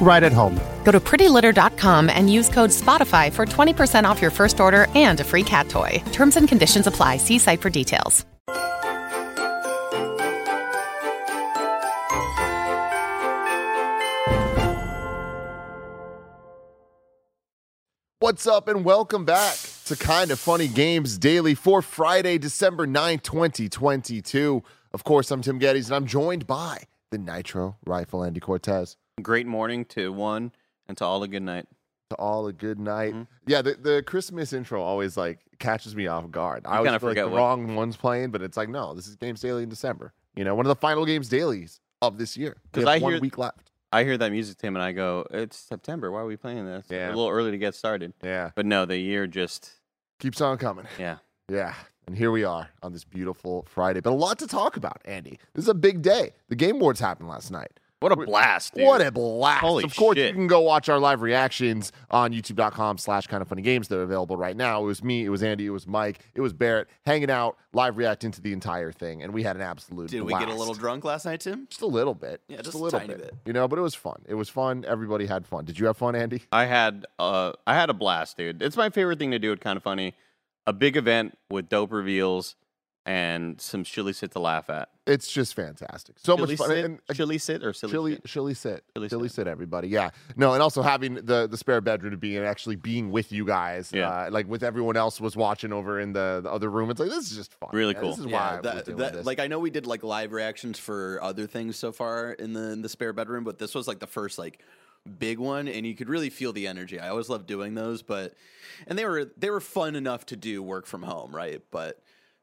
right at home. Go to prettylitter.com and use code SPOTIFY for 20% off your first order and a free cat toy. Terms and conditions apply. See site for details. What's up, and welcome back to Kind of Funny Games Daily for Friday, December 9th, 2022. Of course, I'm Tim Gettys, and I'm joined by the Nitro Rifle Andy Cortez. Great morning to one and to all a good night. To all a good night. Mm-hmm. Yeah, the, the Christmas intro always like catches me off guard. I always feel like the what- wrong one's playing, but it's like, no, this is Games Daily in December. You know, one of the final Games Dailies of this year. We 'Cause have I one hear- week left. I hear that music, Tim, and I go, "It's September. Why are we playing this? Yeah. A little early to get started." Yeah, But no, the year just keeps on coming. yeah. Yeah. And here we are on this beautiful Friday. But a lot to talk about, Andy. This is a big day. The Game Awards happened last night. What a blast, dude! What a blast. Holy of course, you can go watch our live reactions on youtube.com slash kind of funny games. They're available right now. It was me, it was Andy, it was Mike, it was Barrett hanging out, live reacting to the entire thing. And we had an absolute Did we get a little drunk last night, Tim? Just a little bit. Yeah, just, just a little tiny bit. bit. You know, but it was fun. It was fun. Everybody had fun. Did you have fun, Andy? I had uh, I had a blast, dude. It's my favorite thing to do. It's kind of funny. A big event with dope reveals and some chili sit to laugh at. It's just fantastic. So chili much fun. sit, And, uh, chili sit or silly chili, shit? chili sit, Chili chili sit. sit, everybody. Yeah, no, and also having the the spare bedroom to be in, actually being with you guys, Yeah. uh, like with everyone else was watching over in the, the other room. It's like this is just fun. Really man. cool. This is Yeah, why we're that, doing that- this. like I know we did like live reactions for other things so far in the in the spare bedroom, but this was like the first like big one, and you could really feel the energy. I always love doing those, but and they were they were fun enough to do work from home, right? But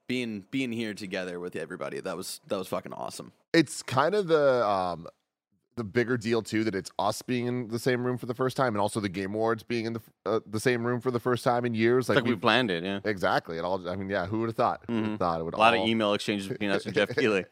being being here together with everybody, that was that was fucking awesome. it's kind of the um the bigger deal too that it's us being in the same room for the first time, and also the Game Awards being in the uh, the same room for the first time in years. It's like we planned it. Yeah. exactly. It all. I mean, yeah. Who would have thought? Who would have Mhm. thought it would A lot all- of email exchanges between us and Jeff Keighley.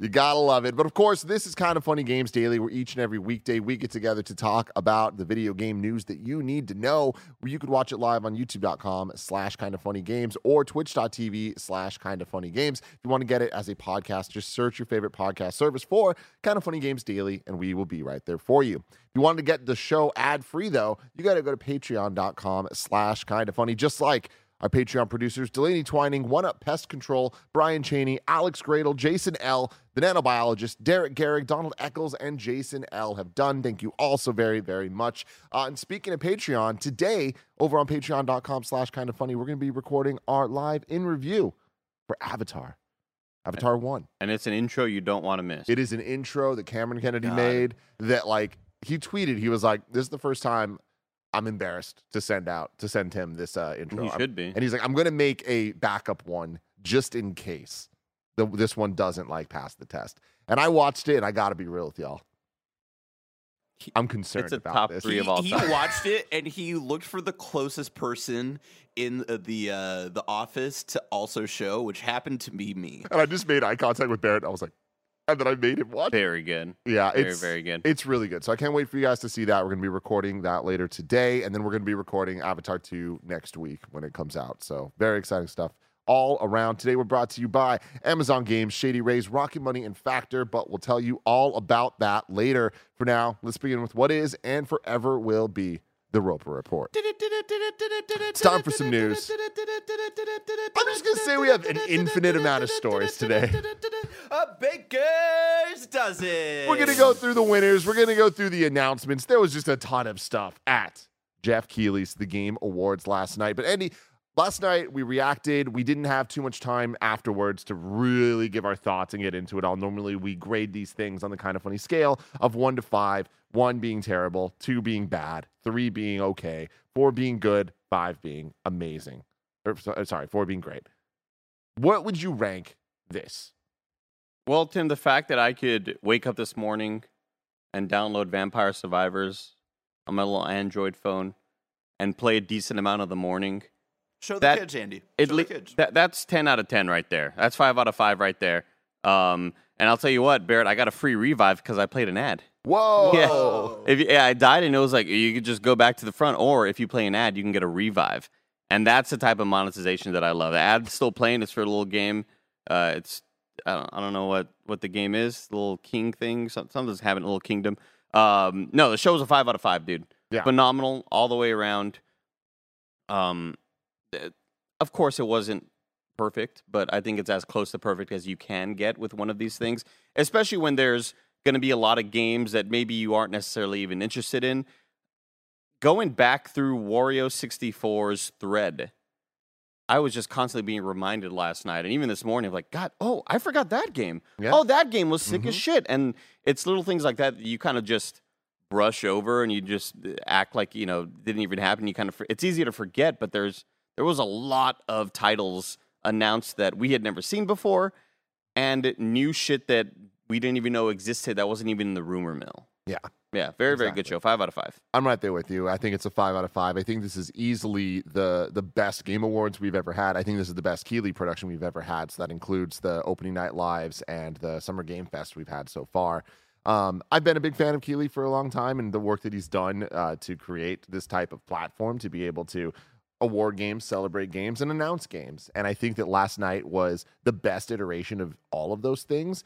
you gotta love it. But of course, this is kind of funny games daily, where each and every weekday we get together to talk about the video game news that you need to know. Where you could watch it live on youtube.com slash kind of funny games or twitch.tv slash kind of funny games. If you want to get it as a podcast, just search your favorite podcast service for kind of funny games daily, and we will be right there for you. If you want to get the show ad free though, you gotta go to patreon.com slash kind of funny, just like our Patreon producers, Delaney Twining, One Up Pest Control, Brian Cheney, Alex Gradle, Jason L., the nanobiologist, Derek Garrick, Donald Eccles, and Jason L. have done. Thank you all so very, very much. Uh, and speaking of Patreon, today over on patreon.com slash kind of funny, we're going to be recording our live in review for Avatar, Avatar 1. and it's an intro you don't want to miss. It is an intro that Cameron Kennedy God. made that like he tweeted, he was like, This is the first time I'm embarrassed to send out to send him this uh intro. I'm- should be. And he's like, I'm gonna make a backup one just in case the, this one doesn't like pass the test. And I watched it and I gotta be real with y'all. I'm concerned It's a about top this. three he, of all he time. watched it and he looked for the closest person in uh, the uh, the office to also show, which happened to be me. And I just made eye contact with Barrett. I was like, and then I made him watch. Very good. Yeah, Very, it's very good. It's really good. So I can't wait for you guys to see that. We're going to be recording that later today, and then we're going to be recording Avatar 2 next week when it comes out. So very exciting stuff all around. Today we're brought to you by Amazon Games, Shady Rays, Rocket Money, and Factor, but we'll tell you all about that later. For now, let's begin with what is and forever will be the Roper Report. It's time for some news. I'm just going to say we have an infinite amount of stories today. A baker's dozen. We're going to go through the winners. We're going to go through the announcements. There was just a ton of stuff at Jeff Keighley's The Game Awards last night. But Andy, last night we reacted. We didn't have too much time afterwards to really give our thoughts and get into it all. Normally we grade these things on the kind of funny scale of one to five, one being terrible, two being bad, three being okay, four being good, five being amazing. Or, uh, sorry, four being great. What would you rank this? Well, Tim, the fact that I could wake up this morning and download Vampire Survivors on my little Android phone and play a decent amount of the morning Show the That- kids, Andy. Show le- the kids. that, that's 10 out of 10 right there. That's 5 out of 5 right there. Um, and I'll tell you what, Barrett, I got a free revive because I played an ad. Whoa. Yeah. If you, yeah, I died and it was like you could just go back to the front, or if you play an ad, you can get a revive. And that's the type of monetization that I love. The ad's still playing. It's for a little game. Uh, it's I don't, I don't know what, what the game is. The little king thing. Some, something's having a little kingdom. Um, no, the show show's a five out of five, dude. Yeah. Phenomenal all the way around. Um, of course, it wasn't perfect, but I think it's as close to perfect as you can get with one of these things, especially when there's going to be a lot of games that maybe you aren't necessarily even interested in. Going back through Wario 64's thread, I was just constantly being reminded last night and even this morning of like, God, oh, I forgot that game. Yeah. Oh, that game was sick as Mhm. shit. And it's little things like that that you kind of just brush over and you just uh, act like, you know, didn't even happen. You kind of, it's easy to forget, but there's, there was a lot of titles announced that we had never seen before and new shit that we didn't even know existed that wasn't even in the rumor mill. Yeah. Yeah, very, very good show. Five out of five. I'm right there with you. I think it's a five out of five. I think this is easily the the best game awards we've ever had. I think this is the best Keighley production we've ever had. So that includes the opening night lives and the summer game fest we've had so far. Um, I've been a big fan of Keighley for a long time and the work that he's done uh, to create this type of platform to be able to award games, celebrate games, and announce games. And I think that last night was the best iteration of all of those things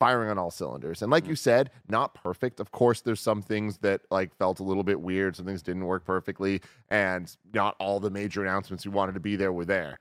firing on all cylinders. And like mm. you said, not perfect. Of course, there's some things that like felt a little bit weird. Some things didn't work perfectly, and not all the major announcements we wanted to be there were there.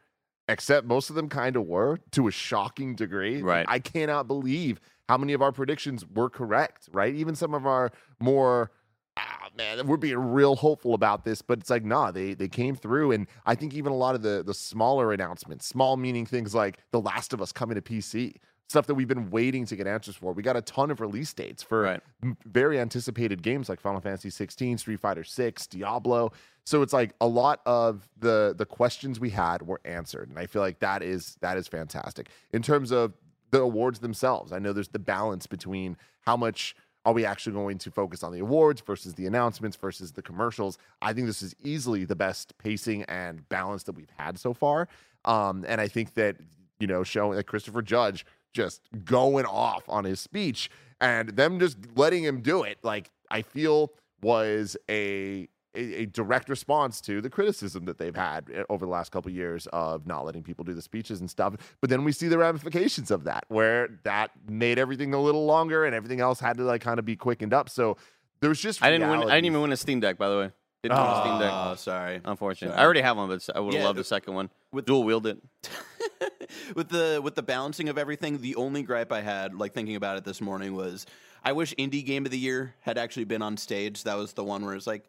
Except most of them kind of were to a shocking degree. Right. I cannot believe how many of our predictions were correct. Right. Even some of our more ah, man, we're being real hopeful about this, but it's like, nah, they they came through, and I think even a lot of the the smaller announcements, small meaning things like The Last of Us coming to PC, stuff that we've been waiting to get answers for. We got a ton of release dates for Right. very anticipated games like Final Fantasy 16, Street Fighter 6, Diablo. So it's like a lot of the the questions we had were answered, and I feel like that is that is fantastic in terms of the awards themselves. I know there's the balance between how much are we actually going to focus on the awards versus the announcements versus the commercials. I think this is easily the best pacing and balance that we've had so far. Um, and I think that you know showing that Christopher Judge just going off on his speech and them just letting him do it, like I feel was a a, a direct response to the criticism that they've had eh, over the last couple of years of not letting people do the speeches and stuff. But then we see the ramifications of that, where that made everything a little longer and everything else had to like kind of be quickened up. So there's just I didn't win. I didn't even win a Steam Deck, by the way. Didn't win a Steam Deck. Oh, sorry. Unfortunately, Sorry. I already have one, but I would have Yeah, loved the- the second one. with- Dual wield it. with the with the balancing of everything, the only gripe I had, like thinking about it this morning, was I wish indie game of the year had actually been on stage. That was the one where it's like,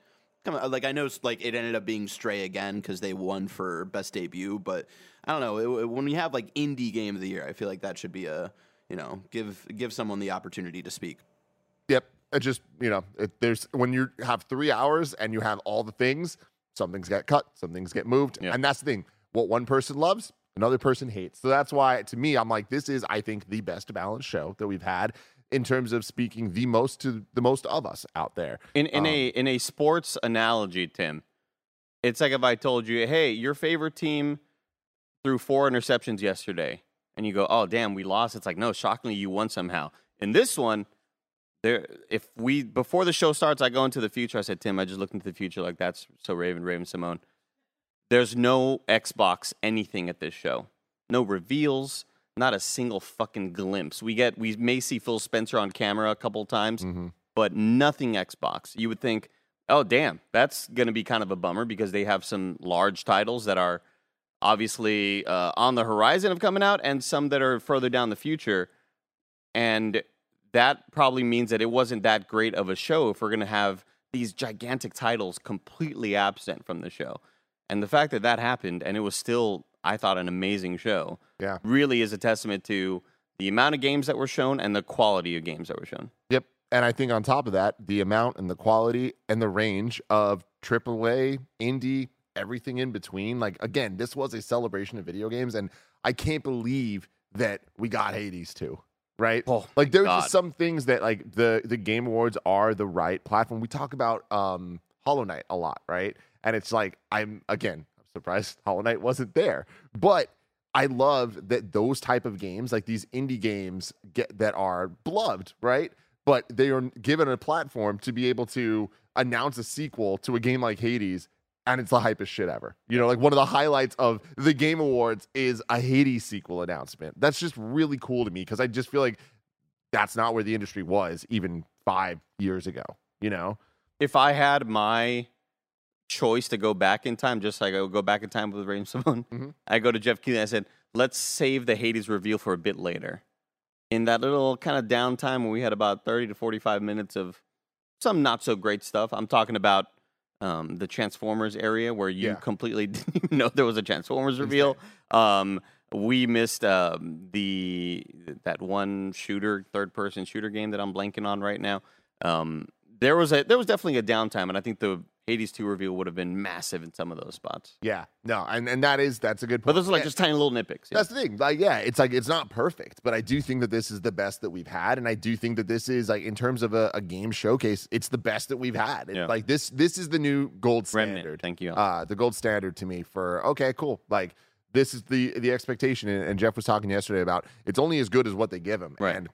come on, like I know like it ended up being Stray again because they won for best debut, but I don't know it, it- when we have like indie game of the year, I feel like that should be a you know give give someone the opportunity to speak. Yep. It just, you know, it, there's when you have three hours and you have all the things, some things get cut, some things get moved. Yeah. And that's the thing. What one person loves, another person hates. So that's why, to me, I'm like, this is, I think, the best balanced show that we've had in terms of speaking the most to the most of us out there. In in Um, a in a sports analogy, Tim, it's like if I told you, "Hey, your favorite team threw four interceptions yesterday," and you go, "Oh, damn, we lost." It's like, no, shockingly, you won somehow. In this one, there, if we before the show starts, I go into the future. I said, Tim, I just looked into the future. Like that's so Raven, Raven-Symoné. There's no Xbox anything at this show. No reveals. Not a single fucking glimpse. We get we may see Phil Spencer on camera a couple times mhm. but nothing Xbox. You would think, oh, damn, that's going to be kind of a bummer because they have some large titles that are obviously uh, on the horizon of coming out and some that are further down the future. And that probably means that it wasn't that great of a show if we're going to have these gigantic titles completely absent from the show. And the fact that that happened and it was still, I thought, an amazing show Yeah. really is a testament to the amount of games that were shown and the quality of games that were shown. Yep. And I think on top of that, the amount and the quality and the range of AAA, indie, everything in between. Like, again, this was a celebration of video games. And I can't believe that we got Hades too. Right? Oh, like there's God. just some things that like the the game awards are the right platform. We talk about um Hollow Knight a lot, right? And it's like I'm again surprised Hollow Knight wasn't there. But I love that those type of games, like these indie games, get that are beloved, right? But they are given a platform to be able to announce a sequel to a game like Hades, and it's the hypest shit ever. You know, like one of the highlights of the Game Awards is a Hades sequel announcement. That's just really cool to me because I just feel like that's not where the industry was even five years ago. You know, If I had my choice to go back in time, just like I would go back in time with Raven-Symoné, Mhm. I go to Jeff Keighley. I said, let's save the Hades reveal for a bit later. In that little kind of downtime when we had about 30 to 45 minutes of some not so great stuff. I'm talking about um, the Transformers area where you Yeah. completely didn't even know there was a Transformers reveal. Um, we missed um, the that one shooter, third person shooter game that I'm blanking on right now. Um, there was a there was definitely a downtime, and I think the Hades 2 reveal would have been massive in some of those spots. yeah, no, and and that is that's a good. But point. those are like Yeah. just tiny little nitpicks. yeah. That's the thing. Like, yeah, it's like it's not perfect, but I do think that this is the best that we've had, and I do think that this is like in terms of a, a game showcase, it's the best that we've had. It- Yeah. Like this, this is the new gold Remnant. standard. Thank you. Uh, the gold standard to me for okay, cool. Like this is the the expectation, and, and Jeff was talking yesterday about it's only as good as what they give him, Right. and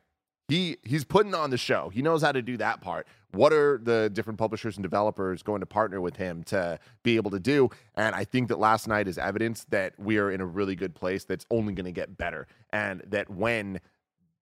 he he's putting on the show. He knows how to do that part. What are the different publishers and developers going to partner with him to be able to do? And I think that last night is evidence that we are in a really good place that's only going to get better. And that when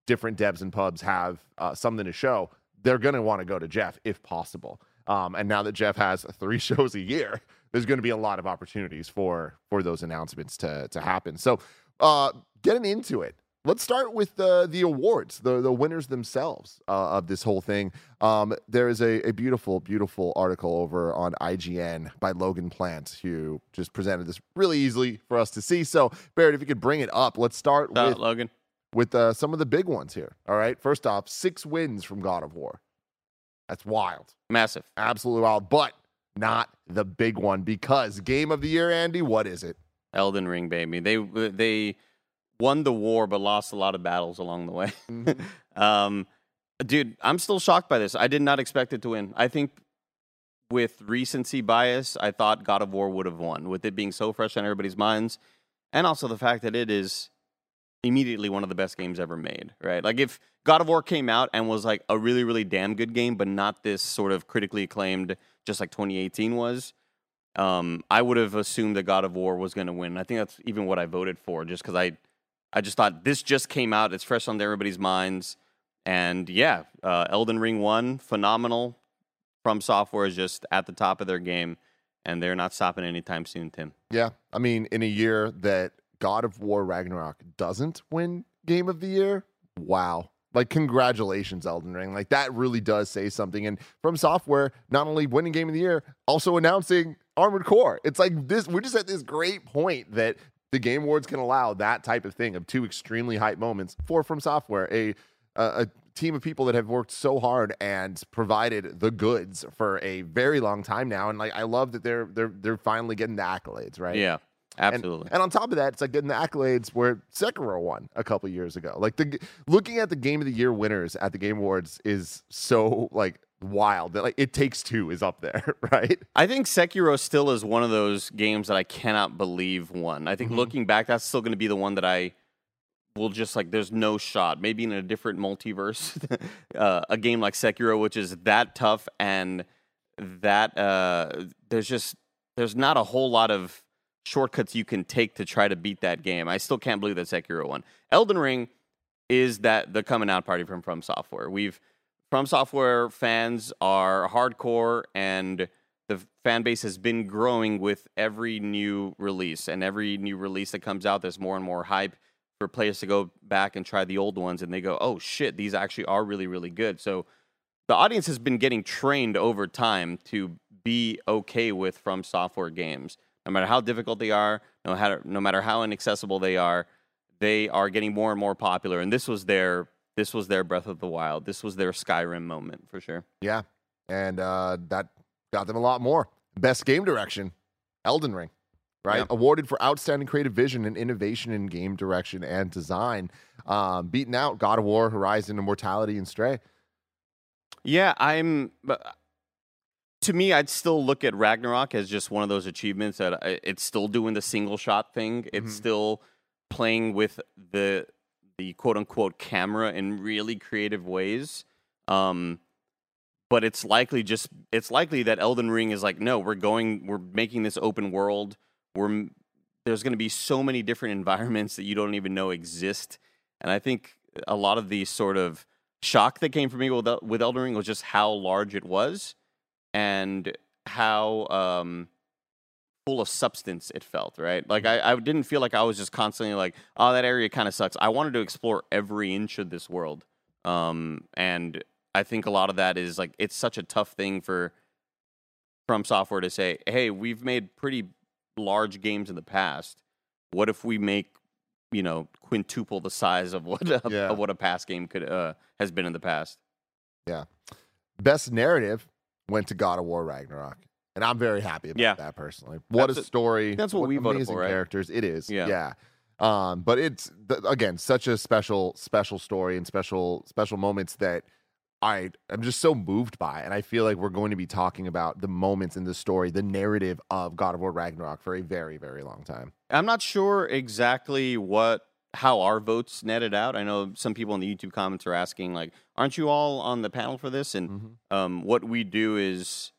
different devs and pubs have uh, something to show, they're going to want to go to Jeff if possible. Um, and now that Jeff has three shows a year, there's going to be a lot of opportunities for for those announcements to to happen. So, uh, getting into it, let's start with the the awards, the the winners themselves uh, of this whole thing. Um, there is a, a beautiful, beautiful article over on IGN by Logan Plant who just presented this really easily for us to see. So, Barrett, if you could bring it up, let's start Uh, with Logan. with uh, some of the big ones here. All right, first off, six wins from God of War. That's wild, Massive. absolutely wild, but not the big one because game of the year, Andy. What is it? Elden Ring, baby. They they won the war, but lost a lot of battles along the way. um, dude, I'm still shocked by this. I did not expect it to win. I think with recency bias, I thought God of War would have won, with it being so fresh on everybody's minds, and also the fact that it is immediately one of the best games ever made. Right? Like if God of War came out and was like a really, really damn good game, but not this sort of critically acclaimed, just like 2018 was um, I would have assumed that God of War was going to win. I think that's even what I voted for, just because I, I just thought this just came out. It's fresh on everybody's minds, and yeah, uh, Elden Ring won, phenomenal. From Software is just at the top of their game, and they're not stopping anytime soon. Tim, Yeah, I mean, in a year that God of War Ragnarok doesn't win Game of the Year, wow. Like, congratulations, Elden Ring. Like, that really does say something. And from software, not only winning Game of the Year, also announcing Armored Core. It's like this, we're just at this great point that the Game Awards can allow that type of thing of two extremely hype moments for From Software, a, a, a team of people that have worked so hard and provided the goods for a very long time now. And like, I love that they're they're they're finally getting the accolades, right? yeah, And- absolutely. And, on top of that, it's like getting the accolades where Sekiro won a couple years ago. Like the looking at the Game of the Year winners at the Game Awards is so like wild that like it takes two is up there, right? I think Sekiro still is one of those games that I cannot believe won. I think Mhm. looking back, that's still going to be the one that I will just like. There's no shot. Maybe in a different multiverse, uh, a game like Sekiro, which is that tough and that uh, there's just there's not a whole lot of shortcuts you can take to try to beat that game. I still can't believe that Sekiro won. Elden Ring is that the coming out party from From Software. We've From Software fans are hardcore and the fan base has been growing with every new release and every new release that comes out there's more and more hype for players to go back and try the old ones and they go oh shit these actually are really really good. So the audience has been getting trained over time to be okay with from software games. No matter how difficult they are no, matter how inaccessible they are they are getting more and more popular and this was their this was their breath of the wild this was their skyrim moment for sure Yeah, and uh, that got them a lot more. Best game direction, Elden Ring, right? Yeah. Awarded for outstanding creative vision and innovation in game direction and design, um, beating out God of War, Horizon, Immortality, and Stray. Yeah, I'm. To me, I'd still look at Ragnarok as just one of those achievements that I, it's still doing the single shot thing. It's Mhm. still playing with the the quote unquote camera in really creative ways. Um, but it's likely just it's likely that Elden Ring is like, no, we're going, we're making this open world. We're there's going to be so many different environments that you don't even know exist, and I think a lot of the sort of shock that came from me with with Elden Ring was just how large it was and how um, full of substance it felt, right? Like I, I didn't feel like I was just constantly like, oh, that area kind of sucks. I wanted to explore every inch of this world. Um, and I think a lot of that is like it's such a tough thing for from software to say, hey, we've made pretty large games in the past. What if we make you know quintuple the size of what a, Yeah. of what a past game could uh, has been in the past? Yeah best narrative went to God of War Ragnarok. And I'm very happy about Yeah. that personally. What That's a story. that's what we voted amazing for, right? characters. It is. Yeah. Yeah. Um, but it's again such a special, special story and special, special moments that I I'm just so moved by. And I feel like we're going to be talking about the moments in the story, the narrative of God of War Ragnarok for a very, very long time. I'm not sure exactly what how our votes netted out. I know some people in the YouTube comments are asking like, "Aren't you all on the panel for this?" And Mhm. um, what we do is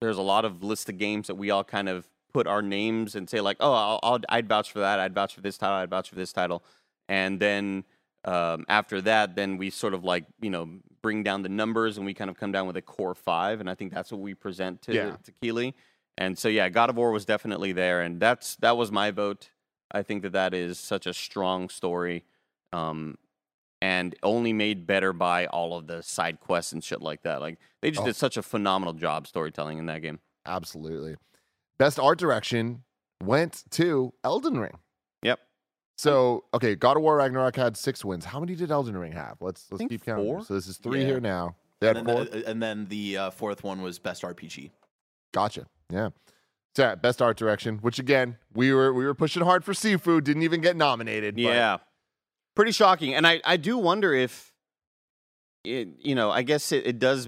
there's a lot of list of games that we all kind of put our names and say like, "Oh, I'll, I'll I'd vouch for that. I'd vouch for this title. I'd vouch for this title," and then um, after that, then we sort of like you know bring down the numbers and we kind of come down with a core five, and I think that's what we present to Yeah. to Keighley. And so yeah, God of War was definitely there, and that's that was my vote. I think that that is such a strong story, um, and only made better by all of the side quests and shit like that. Like they just Oh. did such a phenomenal job storytelling in that game. Absolutely. Best art direction went to Elden Ring. Yep. So okay, God of War Ragnarok had six wins. How many did Elden Ring have? Let's let's keep counting. four. So this is three Yeah. here now. They had and, four. then, uh, and then the uh, fourth one was best RPG. Gotcha. Yeah. So yeah, best art direction, which again we were we were pushing hard for Sifu, didn't even get nominated. but Yeah, pretty shocking. And I I do wonder if it you know I guess it, it does.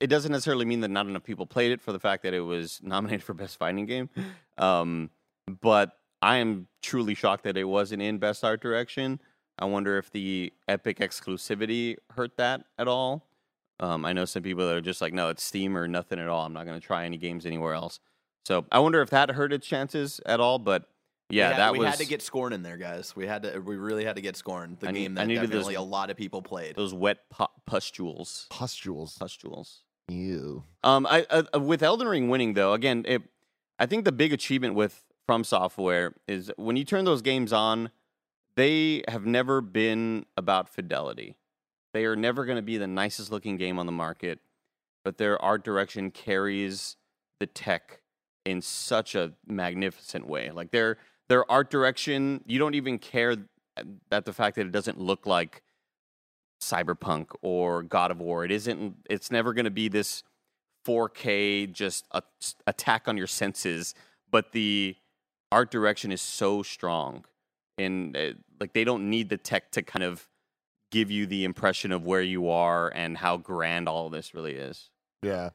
It doesn't necessarily mean that not enough people played it for the fact that it was nominated for best fighting game. Um, but I am truly shocked that it wasn't in best art direction. I wonder if the Epic exclusivity hurt that at all. Um, I know some people that are just like, no, it's Steam or nothing at all. I'm not going to try any games anywhere else. So I wonder if that hurt its chances at all. But yeah, we had, that we was had to get Scorn in there, guys. We had to. We really had to get Scorn, the I need- game I that needed those- definitely a lot of people played. those wet pu- pustules. pustules. Pustules. Ew. Um, I uh, with Elden Ring winning though, again, it, I think the big achievement with From Software is when you turn those games on, they have never been about fidelity. They are never going to be the nicest looking game on the market, but their art direction carries the tech in such a magnificent way. Like their their art direction, you don't even care that the fact that it doesn't look like Cyberpunk or God of War. It isn't. It's never going to be this 4K just a, attack on your senses. But the art direction is so strong, and uh, like they don't need the tech to kind of give you the impression of where you are and how grand all this really is. Yeah.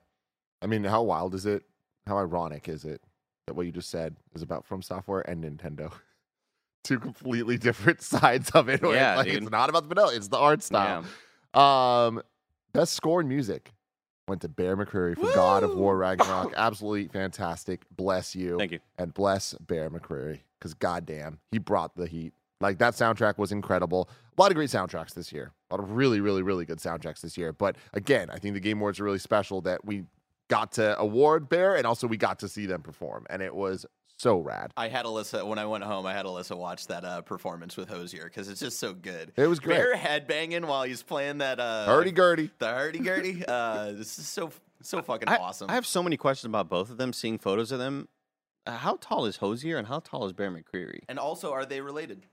I mean, how wild is it? How ironic is it that what you just said is about From Software and Nintendo? Two completely different sides of it. where it's Yeah, like, it's not about the vanilla, it's the art style. Um, best score in music went to Bear McCreary for God of War Ragnarok. Absolutely fantastic. Bless you. Thank you. And bless Bear McCreary because goddamn, he brought the heat. Like that soundtrack was incredible. A lot of great soundtracks this year. A lot of really, really, really good soundtracks this year. But again, I think the Game Awards are really special that we got to award Bear and also we got to see them perform. And it was so rad. I had Alyssa when I went home. I had Alyssa watch that uh, performance with Hozier because it's just so good. It was great. Bear headbanging while he's playing that uh, Hurdy gurdy. the hurdy gurdy. uh, this is so so fucking I, awesome. I have so many questions about both of them. Seeing photos of them, Uh, how tall is Hozier and how tall is Bear McCreary? and also, are they related?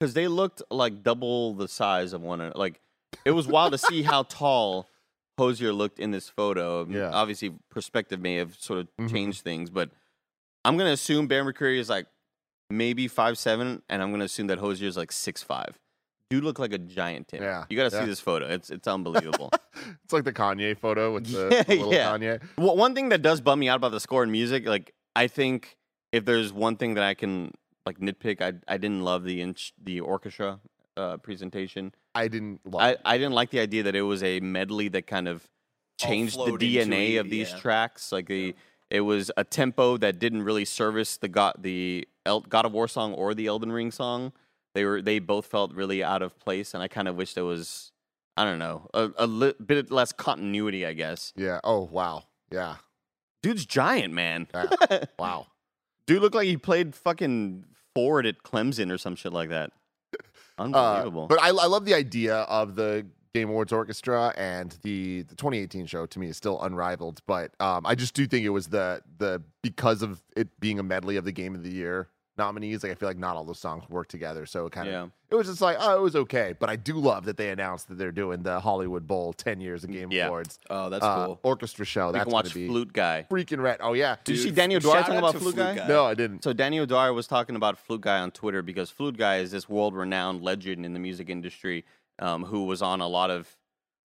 because they looked like double the size of one. another. Like it was wild to see how tall Hozier looked in this photo. Yeah. obviously perspective may have sort of Mhm. changed things, but I'm gonna assume Bear McCreary is like maybe five seven, and I'm gonna assume that Hozier is like six five. dude look like a giant Tim. Yeah, you got to yeah. see this photo. It's it's unbelievable. It's like the Kanye photo with the, Yeah, the little yeah. Kanye. Well, one thing that does bum me out about the score and music, like I think if there's one thing that I can like nitpick, I I didn't love the inch, the orchestra uh, presentation. I didn't love I, it. I didn't like the idea that it was a medley that kind of changed the DNA it, of these yeah. tracks. Like the it was a tempo that didn't really service the God the El- God of War song or the Elden Ring song. They were they both felt really out of place, and I kind of wish there was I don't know a, a li- bit less continuity. I guess. Yeah. Oh wow. Yeah. Dude's giant, man. Yeah. Wow. Dude looked like he played fucking forward at Clemson or some shit like that. Uh, Unbelievable. but I, I love the idea of the Game Awards Orchestra and the the 2018 show. To me, is still unrivaled. But um, I just do think it was the the because of it being a medley of the Game of the Year nominees. Like I feel like not all those songs work together, so it kind of yeah. it was just like oh, it was okay. But I do love that they announced that they're doing the Hollywood Bowl 10 years of Game Yeah. Awards Oh, that's uh, cool. orchestra show. We That's can gonna watch be Flute Guy. freaking red. Oh yeah, Did you see Daniel Dwyer talking about Flute Flute Guy? Guy. No, I didn't. So Daniel Dwyer was talking about Flute Guy on Twitter because Flute Guy is this world-renowned legend in the music industry um, who was on a lot of,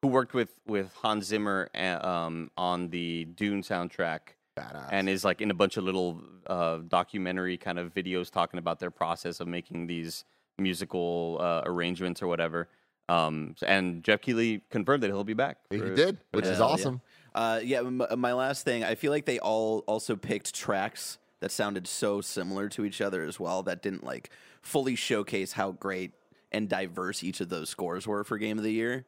who worked with with Hans Zimmer uh, um, on the Dune soundtrack Badass. and is like in a bunch of little uh, documentary kind of videos talking about their process of making these musical uh, arrangements or whatever. Um, and Jeff Keighley confirmed that he'll be back. he did, which for is this. awesome. Uh, yeah, m- my last thing, I feel like they all also picked tracks that sounded so similar to each other as well that didn't like fully showcase how great and diverse each of those scores were for Game of the Year.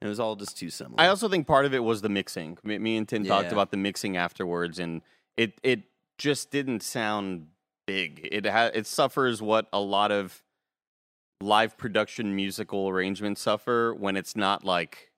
It was all just too similar. I also think part of it was the mixing. Me, me and Tim talked about the mixing afterwards, and it it just didn't sound big. It ha- it suffers what a lot of live production musical arrangements suffer when it's not like.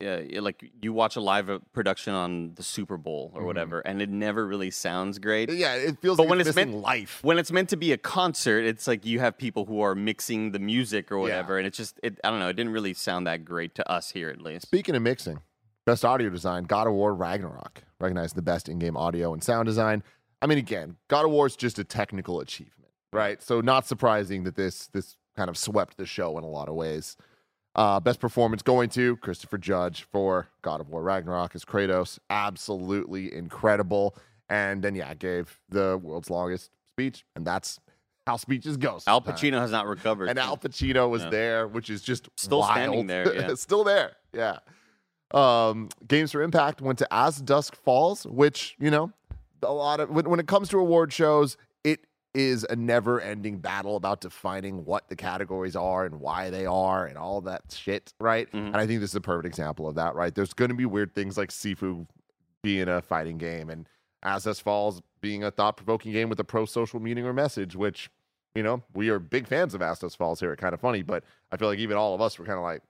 Uh, like you watch a live uh, production on the Super Bowl or Mhm. whatever, and it never really sounds great. Yeah, it feels But like when it's it's meant- life. When it's meant to be a concert, it's like you have people who are mixing the music or whatever, and it's just it. I don't know. It didn't really sound that great to us here, at least. Speaking of mixing, best audio design, God of War Ragnarok, recognized the best in-game audio and sound design. I mean, again, God of War is just a technical achievement, right? So not surprising that this this kind of swept the show in a lot of ways. Uh, best performance going to Christopher Judge for God of War Ragnarok as Kratos, absolutely incredible. And then yeah, gave the world's longest speech, and that's how speeches go. Al. Pacino has not recovered. and Al Pacino was Yeah. there, which is just Still standing there, yeah. still there. Yeah. Um, Games for Impact went to As Dusk Falls, which you know, a lot of when, when it comes to award shows, is a never-ending battle about defining what the categories are and why they are and all that shit, right? Mhm. And I think this is a perfect example of that, right? There's going to be weird things like Sifu being a fighting game and As Dusk Falls being a thought-provoking game with a pro-social meaning or message, which you know, we are big fans of As Dusk Falls here. It's kind of funny, but I feel like even all of us were kind of like,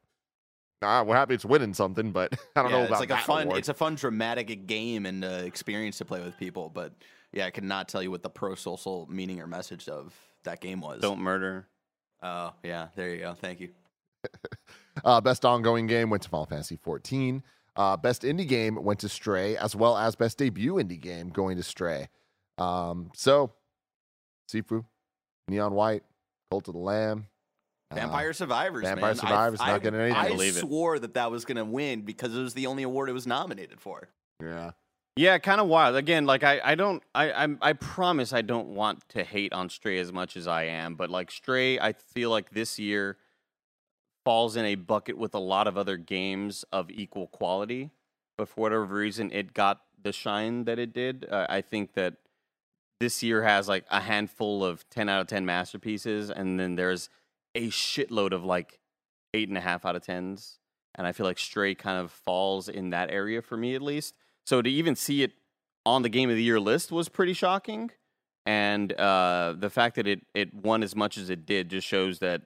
nah, we're happy it's winning something, but I don't yeah, know it's about like a fun, award. it's a fun dramatic game and uh, experience to play with people. But yeah, I cannot tell you what the pro social meaning or message of that game was. Don't murder. Oh yeah, there you go. Thank you. Uh, best ongoing game went to Final Fantasy 14. Uh, best indie game went to Stray, as well as best debut indie game going to Stray. Um, so, Sifu, Neon White, Cult of the Lamb, uh, Vampire Survivors. Vampire man. Survivors, I, not I, getting anything. I Believe it. swore that that was going to win because it was the only award it was nominated for. yeah, Yeah, kind of wild. Again, like I, I don't, I, I'm, I promise I don't want to hate on Stray as much as I am, but like Stray, I feel like this year falls in a bucket with a lot of other games of equal quality. But for whatever reason, it got the shine that it did. Uh, I think that this year has like a handful of 10 out of 10 masterpieces, and then there's a shitload of like eight and a half out of 10s. And I feel like Stray kind of falls in that area for me at least. So to even see it on the game of the year list was pretty shocking. And uh, the fact that it, it won as much as it did just shows that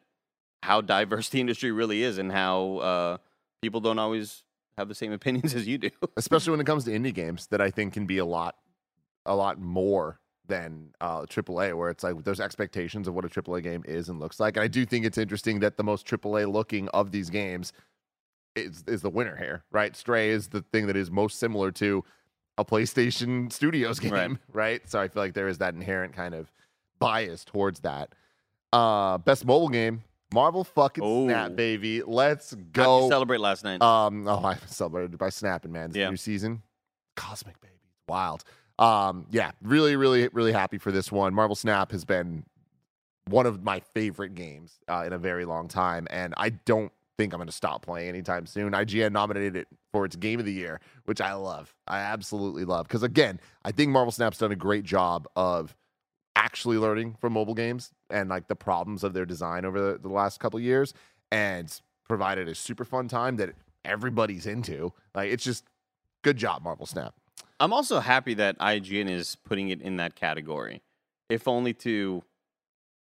how diverse the industry really is and how uh, people don't always have the same opinions as you do. especially when it comes to indie games that I think can be a lot, a lot more than uh, AAA, where it's like there's expectations of what a AAA game is and looks like. And I do think it's interesting that the most AAA looking of these games is is the winner here, right? Stray is the thing that is most similar to a PlayStation Studios game, Right. right? So I feel like there is that inherent kind of bias towards that. Uh, best mobile game Marvel fucking Oh. snap, baby. Let's go. celebrate last night? Um, oh, I celebrated by snapping, man. This Yeah. new season, cosmic baby, wild. Um, yeah, really, really, really happy for this one. Marvel Snap has been one of my favorite games uh, in a very long time, and I don't think I'm going to stop playing anytime soon. IGN nominated it for its Game of the Year, which I love. I absolutely love because again, I think Marvel Snap's done a great job of actually learning from mobile games and like the problems of their design over the, the last couple years and provided a super fun time that everybody's into. Like it's just good job, Marvel Snap. I'm also happy that IGN is putting it in that category, if only to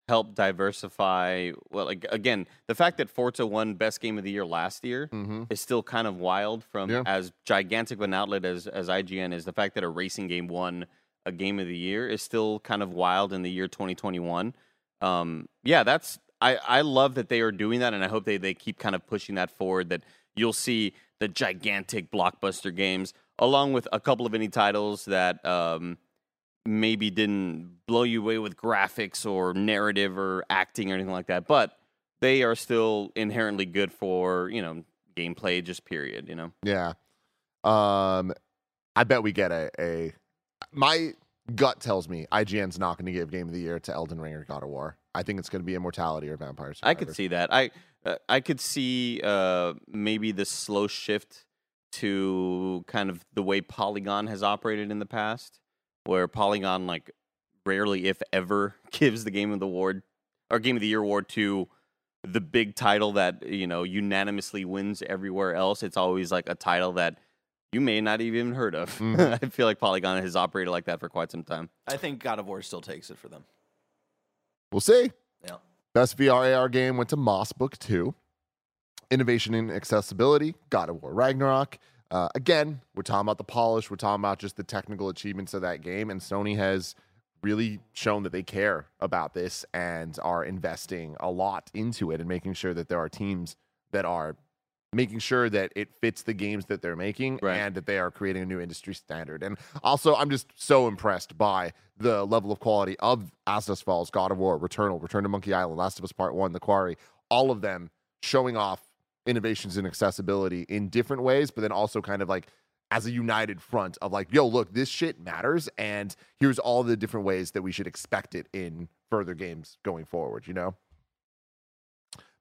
help diversify. Well, like again, the fact that Forza won Best Game of the Year last year Mm-hmm. is still kind of wild. From Yeah. as gigantic of an outlet as as IGN is, the fact that a racing game won a Game of the Year is still kind of wild in the year 2021. Um, yeah, that's I I love that they are doing that, and I hope they they keep kind of pushing that forward. That you'll see the gigantic blockbuster games along with a couple of indie titles that um, maybe didn't blow you away with graphics or narrative or acting or anything like that, but they are still inherently good for you know gameplay, just period. You know, Yeah. Um, I bet we get a a. My gut tells me IGN's not going to give Game of the Year to Elden Ring or God of War. I think it's going to be Immortality or Vampires. I could see that. I uh, I could see uh, maybe the slow shift to kind of the way Polygon has operated in the past, where Polygon like rarely, if ever, gives the game of the award or game of the year award to the big title that you know unanimously wins everywhere else. It's always like a title that you may not have even heard of. Mhm. I feel like Polygon has operated like that for quite some time. I think God of War still takes it for them. We'll see. Yeah. Best VR AR game went to Moss Book 2. Innovation in accessibility, God of War Ragnarok. Uh, again, we're talking about the polish. We're talking about just the technical achievements of that game. And Sony has really shown that they care about this and are investing a lot into it and making sure that there are teams that are making sure that it fits the games that they're making Right. and that they are creating a new industry standard. And also, I'm just so impressed by the level of quality of As Dusk Falls, God of War, Returnal, Return to Monkey Island, Last of Us Part 1, The Quarry, all of them showing off innovations in accessibility in different ways, but then also kind of like as a united front of like, yo, look, this shit matters. And here's all the different ways that we should expect it in further games going forward, you know?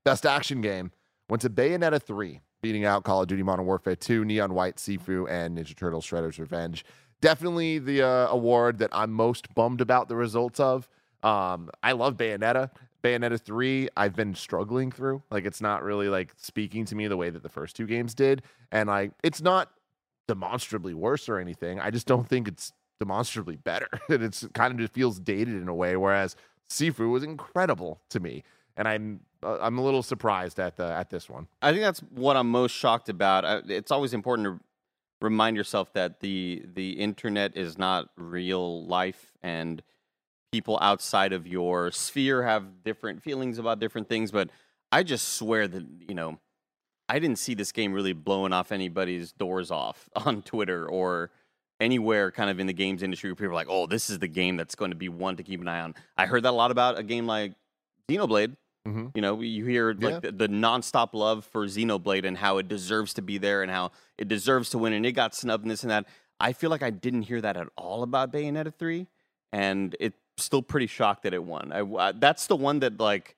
Best action game went to Bayonetta 3, beating out Call of Duty Modern Warfare 2, Neon White, Sifu, and Ninja Turtles Shredder's Revenge. Definitely the uh, award that I'm most bummed about the results of. Um, I love Bayonetta. Bayonetta 3, I've been struggling through. Like, it's not really like speaking to me the way that the first two games did. And like, it's not demonstrably worse or anything. I just don't think it's demonstrably better. and it's kind of just feels dated in a way. Whereas Sifu was incredible to me, and I'm uh, I'm a little surprised at the at this one. I think that's what I'm most shocked about. I- It's always important to remind yourself that the the internet is not real life, and people outside of your sphere have different feelings about different things. But I just swear that you know, I didn't see this game really blowing off anybody's doors off on Twitter or anywhere kind of in the games industry where people are like, oh, this is the game that's going to be one to keep an eye on. I heard that a lot about a game like Xenoblade. Mm-hmm. You know, you hear Yeah. the, the nonstop love for Xenoblade and how it deserves to be there and how it deserves to win and it got snubbed and this and that. I feel like I didn't hear that at all about Bayonetta 3 and it's still pretty shocked that it won. I, I- that's the one that like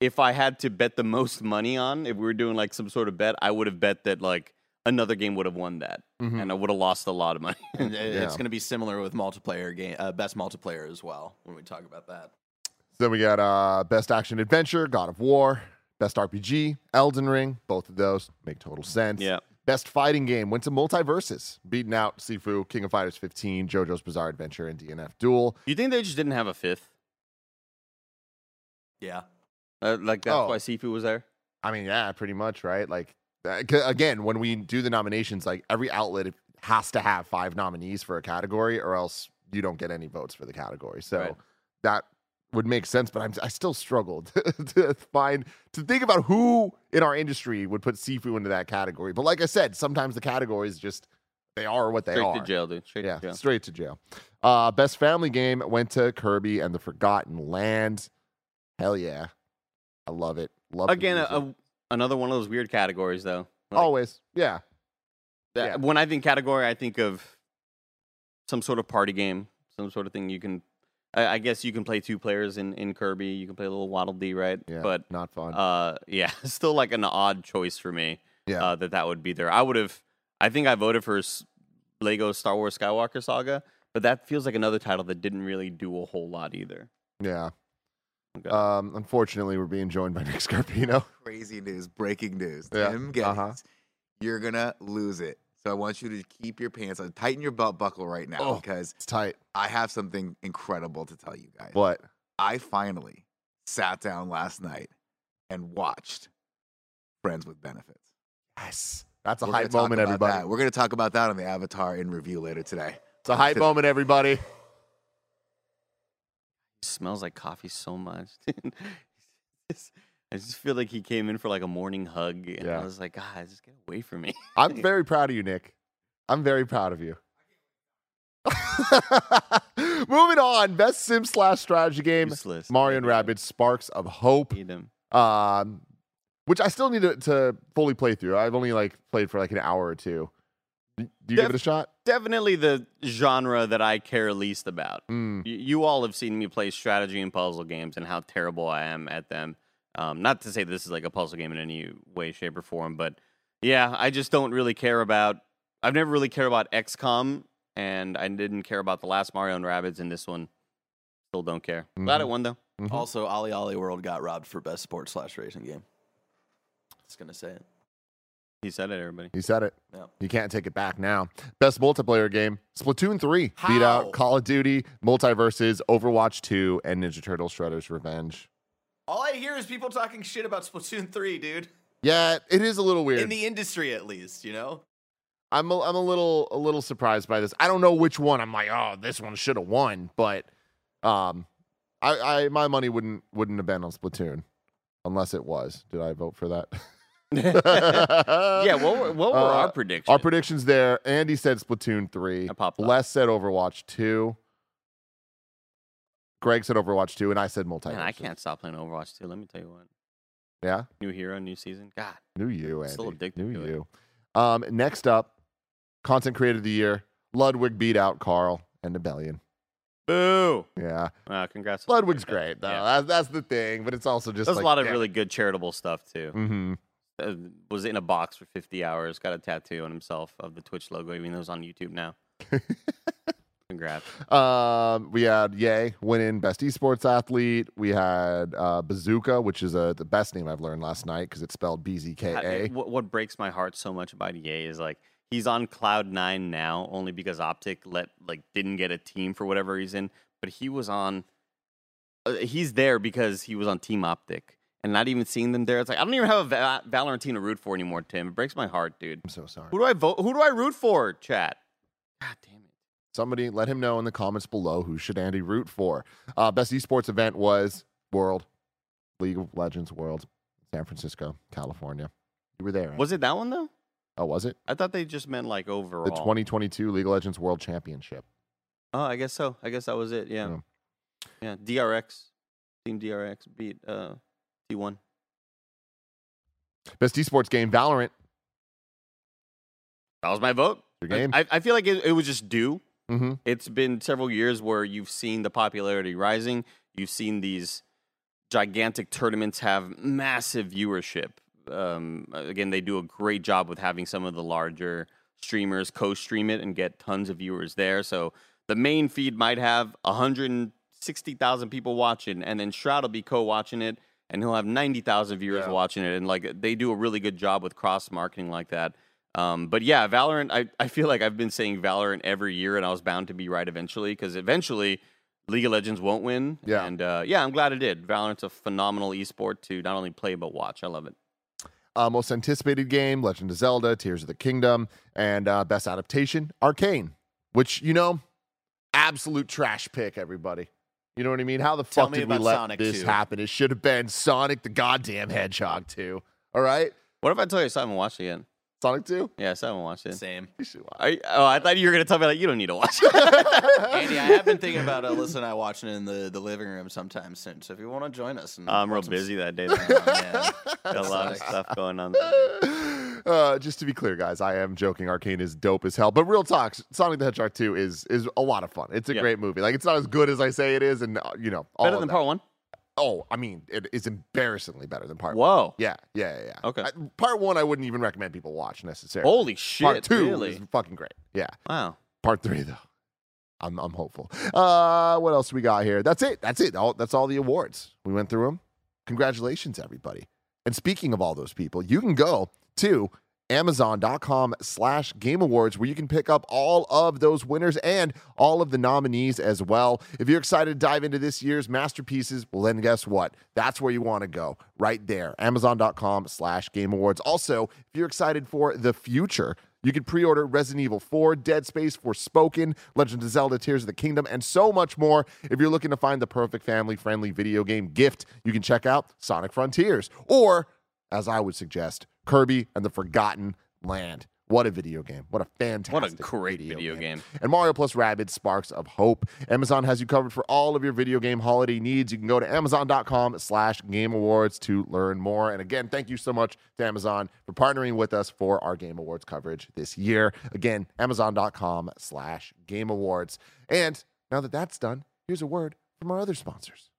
if I had to bet the most money on, if we were doing like some sort of bet, I would have bet that like another game would have won that Mhm. and I would have lost a lot of money. And Yeah. It's going to be similar with multiplayer game, uh, best multiplayer as well when we talk about that. Then we got uh, best action adventure, God of War. Best RPG, Elden Ring. Both of those make total sense. yeah. Best fighting game went to MultiVersus, beating out Sifu, King of Fighters 15, JoJo's Bizarre Adventure, and DNF Duel. You think they just didn't have a fifth? Yeah. Uh, like that's Oh. why Sifu was there? I mean, yeah, pretty much, right? Like, uh, 'cause again, when we do the nominations, like every outlet has to have five nominees for a category, or else you don't get any votes for the category. So Right. that would make sense. But I'm, I still struggled to find to think about who in our industry would put Sifu into that category. But like I said, sometimes the categories just they are what they Straight are. to jail, dude. Straight Yeah, to jail. straight to jail. Uh, best family game went to Kirby and the Forgotten Land. Hell yeah. I love it. Love Again, a, a, another one of those weird categories, though. Like, always. Yeah. that- yeah. When I think category, I think of some sort of party game, some sort of thing you can. I, I guess you can play two players in, in Kirby. You can play a little Waddle Dee, right? Yeah. But not fun. uh, yeah, still like an odd choice for me. yeah. uh, that that would be there. I would have. I think I voted for Lego Star Wars Skywalker Saga, but that feels like another title that didn't really do a whole lot either. yeah. Okay. Um, unfortunately, we're being joined by Nick Scarpino. Crazy news, breaking news. Yeah, Tim Gettys, uh-huh. you're gonna lose it. So I want you to keep your pants on, tighten your belt buckle right now Oh. because It's tight. I have something incredible to tell you guys. What? I finally sat down last night and watched Friends with Benefits. Yes. That's a We're hype moment, everybody. that. We're going to talk about that on the Avatar in review later today. It's a hype moment, everybody. It smells like coffee so much. I just feel like he came in for like a morning hug, and Yeah. I was like, God, just get away from me. I'm very proud of you, Nick. I'm very proud of you. Moving on, best sim slash strategy game, Useless. Mario and. Rabbids Sparks of Hope, um, which I still need to, to fully play through. I've only like played for like an hour or two. Do you give it a shot? Definitely the genre that I care least about. Mm, Y- You all have seen me play strategy and puzzle games and how terrible I am at them. Um, not to say this is like a puzzle game in any way, shape, or form, but yeah, I just don't really care about. I've never really cared about XCOM, and I didn't care about the last Mario and Rabbids, and this one still don't care. Glad it won though. mhm. Also, OlliOlli World got robbed for best sports slash racing game. Just gonna say it. He said it, everybody. He said it. Yeah. You can't take it back now. Best multiplayer game, Splatoon 3 beat out Call of Duty, MultiVersus, Overwatch 2, and Ninja Turtle Shredder's Revenge. All I hear is people talking shit about Splatoon 3, dude. Yeah, it is a little weird. In the industry, at least, you know? I'm a, I'm a little a little surprised by this. I don't know which one. I'm like, oh, this one should have won, but um, I, I my money wouldn't wouldn't have been on Splatoon unless it was. Did I vote for that? yeah, what were, what were Uh, our predictions? Our predictions there. Andy said Splatoon three. I popped. Les said Overwatch two. Greg said Overwatch two, and I said multi. Man, I can't stop playing Overwatch 2. Let me tell you what. Yeah, New hero, new season. God, New you, Andy. Still addicted Knew to it. you. Um, next up, content creator of the year. Ludwig beat out Karl and Nibellion. boo! Yeah. Uh, congrats. Ludwig's great though. Yeah. That's, that's the thing, but it's also just There's like, a lot of damn. really good charitable stuff too. Mm-hmm. uh, was in a box for 50 hours, got a tattoo on himself of the Twitch logo, even though it's on YouTube now. Congrats. Um, we had Yay winning best esports athlete. We had uh, Bazooka, which is uh, the best name I've learned last night because it's spelled B Z K God, What, what breaks my heart so much about Yay is like he's on cloud nine now, only because Optic let like didn't get a team for whatever reason, but he was on. Uh, he's there because he was on Team Optic, and not even seeing them there. It's like I don't even have a Va- Valorant team to root for anymore, Tim. It breaks my heart, dude. I'm so sorry. Who do I vote? Who do I root for? Chat. God damn it. Somebody let him know in the comments below who should Andy root for. Uh, best esports event was World League of Legends World, San Francisco, California. You were there. right? Was it that one though? oh, was it I thought they just meant like overall. the 2022 League of Legends World Championship? Oh, I guess so. I guess that was it. Yeah. Yeah. DRX. Team DRX beat uh T1. Best esports game, Valorant. That was my vote. Your game. I, I feel like it, it was just due. Mm-hmm. It's been several years where you've seen the popularity rising. You've seen these gigantic tournaments have massive viewership. Um, again, they do a great job with having some of the larger streamers co-stream it and get tons of viewers there. So the main feed might have 160,000 people watching, and then Shroud will be co-watching it, and he'll have 90,000 viewers Yeah. watching it. And like they do a really good job with cross marketing like that. Um, but yeah, Valorant, I, I feel like I've been saying Valorant every year, and I was bound to be right eventually because eventually League of Legends won't win. Yeah. And uh, yeah, I'm glad it did. Valorant's a phenomenal esport to not only play but watch. I love it. Uh, most anticipated game, Legend of Zelda, Tears of the Kingdom, and uh, best adaptation, Arcane, which, you know, absolute trash pick, everybody. You know what I mean? How the Tell fuck me did we let Sonic this 2. happen? It should have been Sonic the goddamn Hedgehog 2. All right? What if I tell you I still haven't watched it yet? Sonic 2? Yes, I haven't watched it. Same. You should watch. Are you- oh, I thought you were gonna tell me like you don't need to watch it. Andy, I have been thinking about Alyssa and I watching it in the, the living room sometime soon. So if you want to join us, and I'm real watch some- busy that day. Oh, though. Got a lot of stuff going on. Uh, just to be clear, guys, I am joking. Arcane is dope as hell, but real talk, Sonic the Hedgehog 2 is is a lot of fun. It's a Yeah. great movie. Like it's not as good as I say it is, and uh, you know, all Better of than that. part one. Oh, I mean, it is embarrassingly better than part one. Whoa. Yeah, yeah, yeah. yeah. Okay. I- part one, I wouldn't even recommend people watch necessarily. Holy shit! part two really? is fucking great. Yeah. Wow. Part three, though. I'm I'm hopeful. Uh, what else we got here? That's it. That's it. All, that's all the awards. We went through them. Congratulations, everybody. And speaking of all those people, you can go to amazon.com slash game awards where you can pick up all of those winners and all of the nominees as well. If you're excited to dive into this year's masterpieces well then guess what? That's where you want to go right there. Amazon.com slash game awards. Also if you're excited for the future you can pre-order Resident Evil 4, Dead Space, Forspoken, Legend of Zelda: Tears of the Kingdom, and so much more. If you're looking to find the perfect family-friendly video game gift, you can check out Sonic Frontiers, or, as I would suggest, Kirby and the Forgotten Land. What a video game! What a fantastic! What a great video game. And Mario plus Rabbids Sparks of Hope. Amazon has you covered for all of your video game holiday needs. You can go to amazon.com slash game awards to learn more. And again, thank you so much to Amazon for partnering with us for our game awards coverage this year. Again, amazon.com slash game awards. And now that that's done, here's a word from our other sponsors.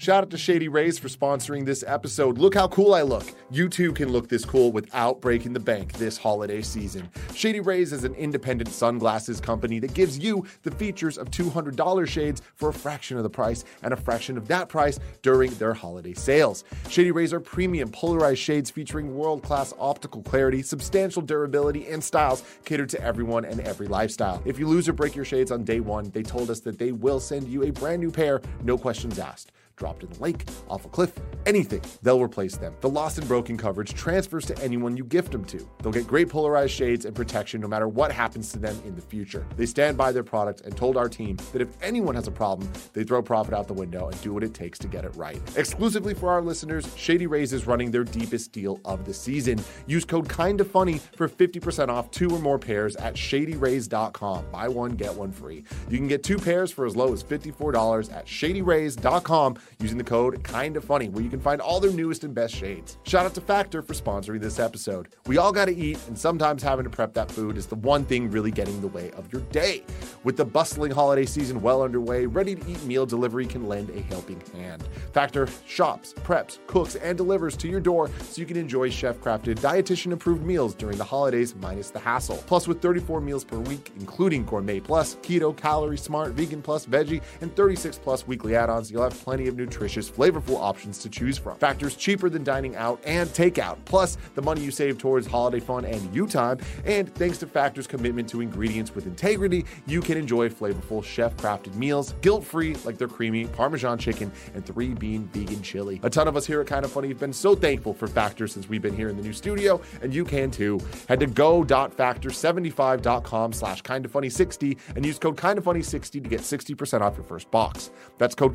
Shout out to Shady Rays for sponsoring this episode. Look how cool I look. You too can look this cool without breaking the bank this holiday season. Shady Rays is an independent sunglasses company that gives you the features of $200 shades for a fraction of the price and a fraction of that price during their holiday sales. Shady Rays are premium polarized shades featuring world class optical clarity, substantial durability, and styles catered to everyone and every lifestyle. If you lose or break your shades on day one, they told us that they will send you a brand new pair, no questions asked dropped in the lake, off a cliff, anything, they'll replace them. The lost and broken coverage transfers to anyone you gift them to. They'll get great polarized shades and protection no matter what happens to them in the future. They stand by their product and told our team that if anyone has a problem, they throw profit out the window and do what it takes to get it right. Exclusively for our listeners, Shady Rays is running their deepest deal of the season. Use code KINDA FUNNY for 50% off two or more pairs at shadyrays.com. Buy one, get one free. You can get two pairs for as low as $54 at shadyrays.com using the code Kinda Funny, where you can find all their newest and best shades. Shout out to Factor for sponsoring this episode. We all got to eat, and sometimes having to prep that food is the one thing really getting in the way of your day. With the bustling holiday season well underway, ready to eat meal delivery can lend a helping hand. Factor shops, preps, cooks, and delivers to your door so you can enjoy chef crafted, dietitian approved meals during the holidays minus the hassle. Plus, with 34 meals per week, including Gourmet Plus, Keto, Calorie Smart, Vegan Plus, Veggie, and 36 plus weekly add ons, you'll have plenty of nutritious, flavorful options to choose from. Factors cheaper than dining out and takeout, plus the money you save towards holiday fun and you time. And thanks to Factor's commitment to ingredients with integrity, you can enjoy flavorful, chef crafted meals, guilt free, like their creamy Parmesan chicken and three bean vegan chili. A ton of us here at Kind of Funny have been so thankful for Factor since we've been here in the new studio, and you can too. Head to go.factor75.com slash kindafunny60 and use code kind of funny 60 to get 60% off your first box. That's code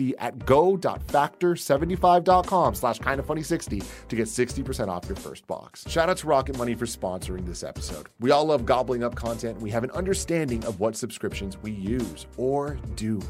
kindafunny60 at go.factor75.com slash kindafunny60 to get 60% off your first box. Shout out to Rocket Money for sponsoring this episode. We all love gobbling up content, and we have an understanding of what subscriptions we use, or do we?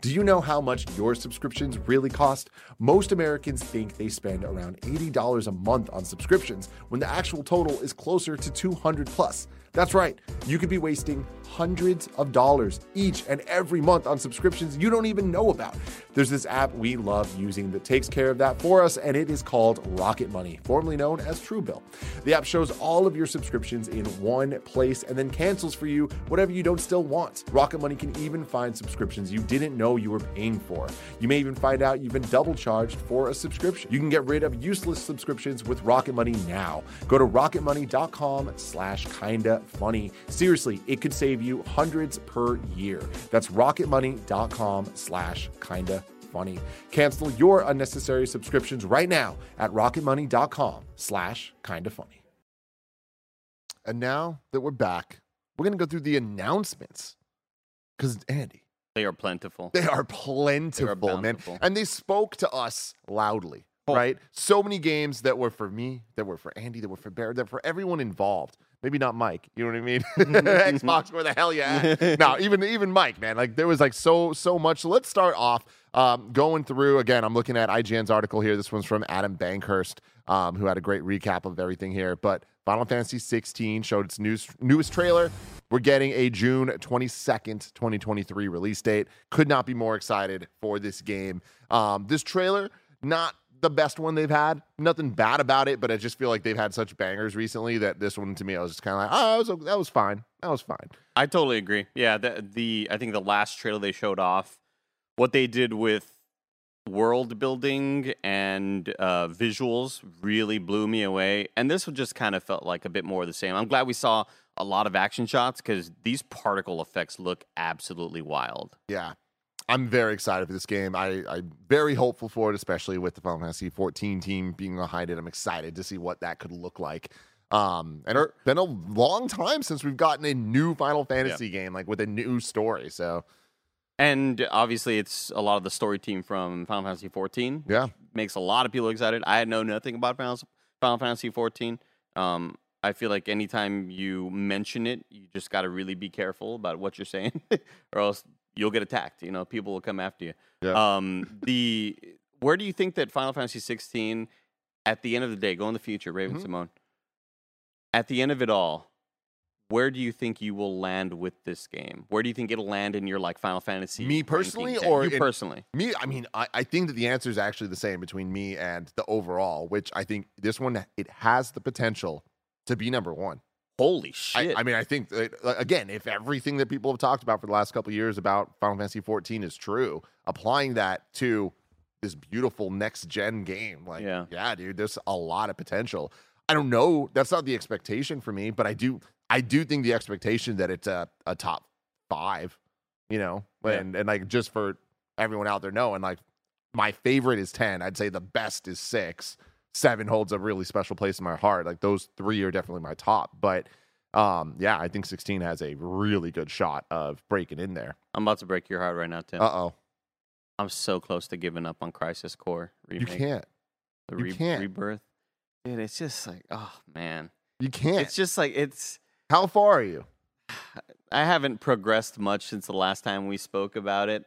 Do you know how much your subscriptions really cost? Most Americans think they spend around $80 a month on subscriptions when the actual total is closer to 200 plus. That's right, you could be wasting hundreds of dollars each and every month on subscriptions you don't even know about. There's this app we love using that takes care of that for us, and it is called Rocket Money, formerly known as Truebill. The app shows all of your subscriptions in one place and then cancels for you whatever you don't still want. Rocket Money can even find subscriptions you didn't know you were paying for. You may even find out you've been double charged for a subscription. You can get rid of useless subscriptions with Rocket Money now. Go to rocketmoney.com slash kinda funny. Seriously, it could save you hundreds per year. That's rocketmoney.com slash kinda funny. Cancel your unnecessary subscriptions right now at rocketmoney.com slash kinda funny. And now that we're back, we're going to go through the announcements. Because, Andy, They are plentiful. they are plentiful, man. And they spoke to us loudly. Oh. right? So many games that were for me, that were for Andy, that were for Bear, that were for everyone involved. Maybe not Mike. You know what I mean? Xbox, where the hell you at? no, even even Mike, man. Like there was like so so much. So let's start off um, going through again. I'm looking at IGN's article here. This one's from Adam Bankhurst, um, who had a great recap of everything here. But Final Fantasy 16 showed its news, newest trailer. We're getting a June 22nd, 2023 release date. Could not be more excited for this game. Um, this trailer, not the best one they've had. Nothing bad about it, but I just feel like they've had such bangers recently that this one to me, I was just kind of like, oh, that was, that was fine. That was fine. I totally agree. Yeah, the, the I think the last trailer they showed off, what they did with world building and uh, visuals really blew me away. And this one just kind of felt like a bit more of the same. I'm glad we saw a lot of action shots because these particle effects look absolutely wild. Yeah. I'm very excited for this game. I, I'm very hopeful for it, especially with the Final Fantasy 14 team being behind it. I'm excited to see what that could look like. Um, and it's been a long time since we've gotten a new Final Fantasy game, like with a new story. So, And obviously, it's a lot of the story team from Final Fantasy 14. Yeah. makes a lot of people excited. I know nothing about Final, Final Fantasy 14. Um, I feel like anytime you mention it, you just got to really be careful about what you're saying, or else you'll get attacked. You know, people will come after you. Yeah. Um, the where do you think that Final Fantasy 16, at the end of the day, go in the future, Raven Mhm. Symoné, at the end of it all, where do you think you will land with this game? Where do you think it'll land in your like Final Fantasy? Me personally, or you in- personally? me, I mean, I, I think that the answer is actually the same between me and the overall, which I think this one, it has the potential to be number one. Holy I, shit! I mean, I think that, again, if everything that people have talked about for the last couple of years about Final Fantasy 14 is true, applying that to this beautiful next gen game, like, Yeah. yeah, dude, there's a lot of potential. I don't know. That's not the expectation for me, but I do, I do think the expectation that it's a, a top five, you know, Yeah. and and like just for everyone out there knowing, like, my favorite is 10. I'd say the best is six. Seven holds a really special place in my heart. Like those three are definitely my top. But um, yeah, I think 16 has a really good shot of breaking in there. I'm about to break your heart right now, Tim. Uh oh. I'm so close to giving up on Crisis Core You remake. can't. the you can't. rebirth. Dude, it's just like, oh man, You can't. it's just like it's. How far are you? I haven't progressed much since the last time we spoke about it.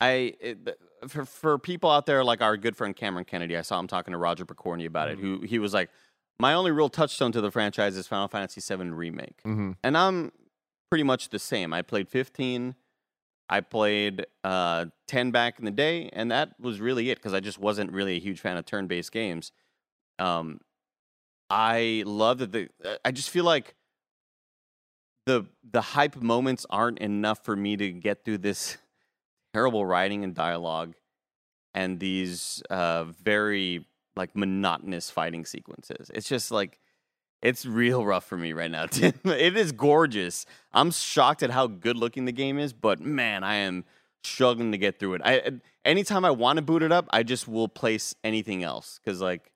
I it, for for people out there like our good friend Cameron Kennedy, I saw him talking to Roger Pokorny about it. Who he was like, my only real touchstone to the franchise is Final Fantasy VII remake, Mm-hmm. and I'm pretty much the same. I played 15. I played uh, 10 back in the day, and that was really it because I just wasn't really a huge fan of turn based games. Um, I love that the. uh, I just feel like the the hype moments aren't enough for me to get through this terrible writing and dialogue and these uh, very like monotonous fighting sequences. It's just like it's real rough for me right now. It is gorgeous. I'm shocked at how good looking the game is, but man, I am struggling to get through it. I anytime I want to boot it up, I just will place anything else because like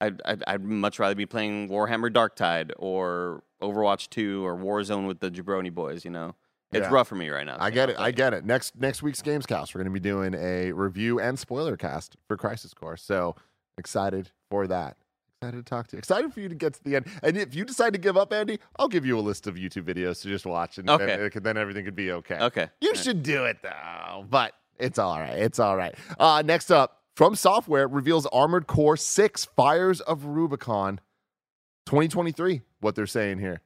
I'd, I'd I'd much rather be playing Warhammer Darktide or Overwatch 2 or Warzone with the Jabroni boys. You know, it's Yeah. rough for me right now. I get it. I get it. Next next week's games cast, we're going to be doing a review and spoiler cast for Crisis Core. So excited for that. Excited to talk to you. Excited for you to get to the end. And if you decide to give up, Andy, I'll give you a list of YouTube videos to just watch, and Okay. then, then everything could be okay. Okay. You should do it though, but it's all right. It's all right. Uh, next up, From Software reveals Armored Core 6 Fires of Rubicon 2023. What they're saying here.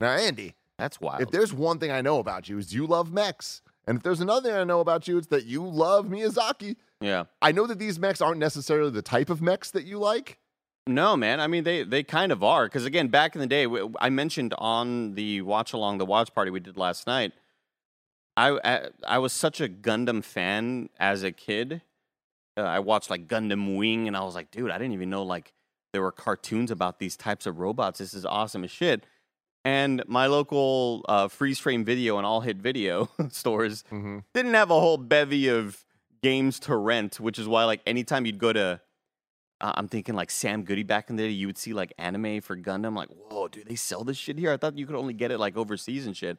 Now, Andy, That's wild. if there's one thing I know about you is you love mechs. And if there's another thing I know about you, it's that you love Miyazaki. yeah. I know that these mechs aren't necessarily the type of mechs that you like. No, man. I mean, they they kind of are because again, back in the day, I mentioned on the watch along the watch party we did last night. I I, I was such a Gundam fan as a kid. Uh, I watched like Gundam Wing, and I was like, dude, I didn't even know like there were cartoons about these types of robots. This is awesome as shit. And my local uh, freeze frame video and all hit video stores Mm-hmm. didn't have a whole bevy of games to rent, which is why like anytime you'd go to, uh, I'm thinking like Sam Goody back in the day, you would see like anime for Gundam. Like, whoa, do they sell this shit here? I thought you could only get it like overseas and shit.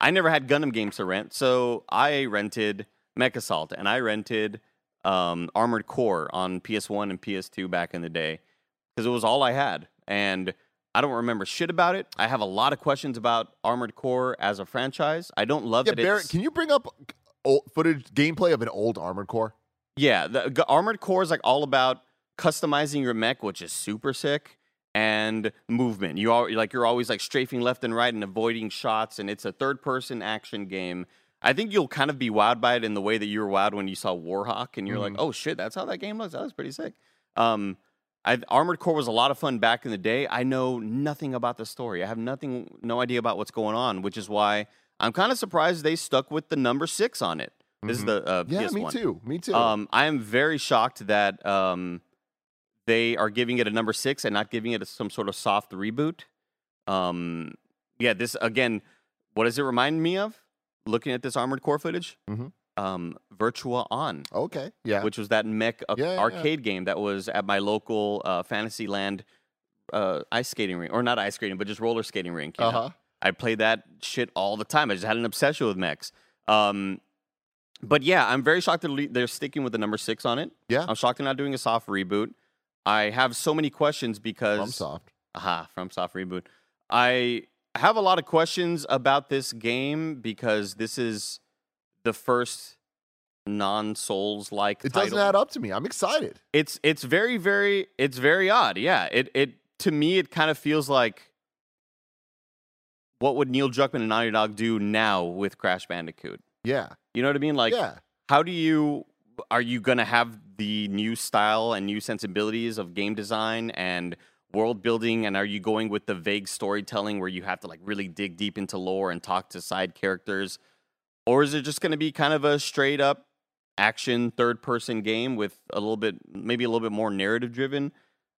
I never had Gundam games to rent, so I rented Mech Assault and I rented um, Armored Core on PS1 and PS2 back in the day because it was all I had, and I don't remember shit about it. I have a lot of questions about Armored Core as a franchise. I don't love Yeah, that Barrett, can you bring up old footage gameplay of an old Armored Core? yeah. The Armored Core is like all about customizing your mech, which is super sick, and movement. You all like you're always like strafing left and right and avoiding shots, and it's a third person action game. I think you'll kind of be wowed by it in the way that you were wowed when you saw Warhawk, and you're like, oh shit, that's how that game looks. That was pretty sick. Um, I, Armored Core was a lot of fun back in the day. I know nothing about the story. I have nothing, no idea about what's going on, which is why I'm kind of surprised they stuck with the number six on it. This is the uh, Mm-hmm. Yeah, PS1. me too. Me too. Um, I am very shocked that um, they are giving it a number six and not giving it a, some sort of soft reboot. Um, yeah, this again. What does it remind me of? Looking at this Armored Core footage, Mhm. Um, Virtua On, okay. Yeah. which was that mech uh, Yeah, yeah, yeah. arcade game that was at my local uh, Fantasyland uh, ice skating rink, or not ice skating, but just roller skating rink. Uh huh. I played that shit all the time. I just had an obsession with mechs. Um, but yeah, I'm very shocked that they're sticking with the number six on it. Yeah. I'm shocked they're not doing a soft reboot. I have so many questions because From soft. Aha, from soft reboot. I have a lot of questions about this game because this is the first non-Souls like It title. doesn't add up to me. I'm excited. It's it's very very it's very odd. Yeah, it it to me it kind of feels like what would Neil Druckmann and Naughty Dog do now with Crash Bandicoot? Yeah. You know what I mean? Like, yeah. how do you are you gonna have the new style and new sensibilities of game design and world building and are you going with the vague storytelling where you have to like really dig deep into lore and talk to side characters or is it just going to be kind of a straight up action third person game with a little bit maybe a little bit more narrative driven?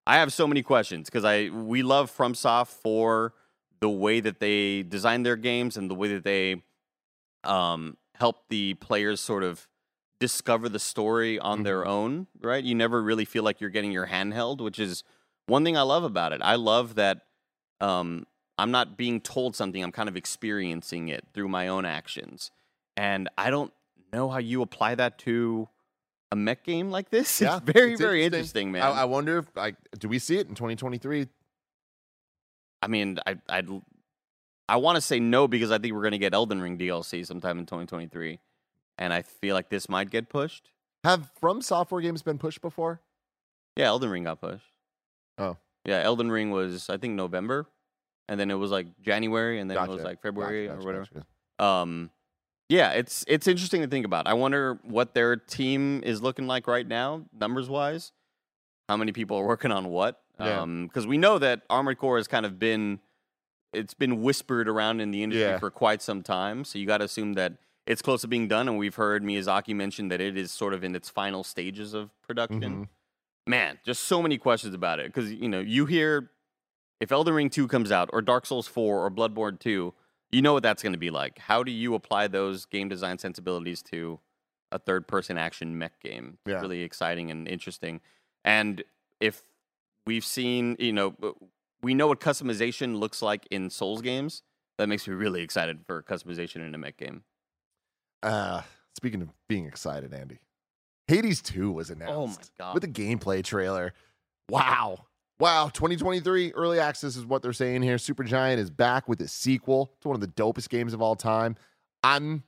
I have so many questions because i we love fromsoft for the way that they design their games and the way that they um, help the players sort of discover the story on their own right? You never really feel like you're getting your hand held which is one thing i love about it. I love that um, i'm not being told something i'm kind of experiencing it through my own actions and I don't know how you apply that to a mech game like this. Yeah. it's very, it's very interesting, man. I, I, wonder if like do we see it in 2023? I mean, I, I'd, I want to say no because I think we're going to get Elden Ring DLC sometime in 2023, and I feel like this might get pushed. Have From Software games been pushed before? Yeah, Elden Ring got pushed. Oh. yeah, Elden Ring was I think November, and then it was like January, and then it was like February Gotcha, or whatever. gotcha. Um, yeah, it's it's interesting to think about. I wonder what their team is looking like right now, numbers wise. How many people are working on what? Yeah. Because we know that Armored Core has kind of been it's been whispered around in the industry Yeah. for quite some time. So you got to assume that it's close to being done. And we've heard Miyazaki mention that it is sort of in its final stages of production. Mhm. Man, just so many questions about it because you know you hear if Elden Ring two comes out or Dark Souls four or Bloodborne two, you know what that's going to be like. How do you apply those game design sensibilities to a third person action mech game? It's Yeah. really exciting and interesting. And if we've seen, you know, we know what customization looks like in Souls games. That makes me really excited for customization in a mech game. Uh, speaking of being excited, Andy, Hades 2 was announced. Oh my God. With a gameplay trailer. Wow. Wow. 2023 early access is what they're saying here. Supergiant is back with a sequel to one of the dopest games of all time. I'm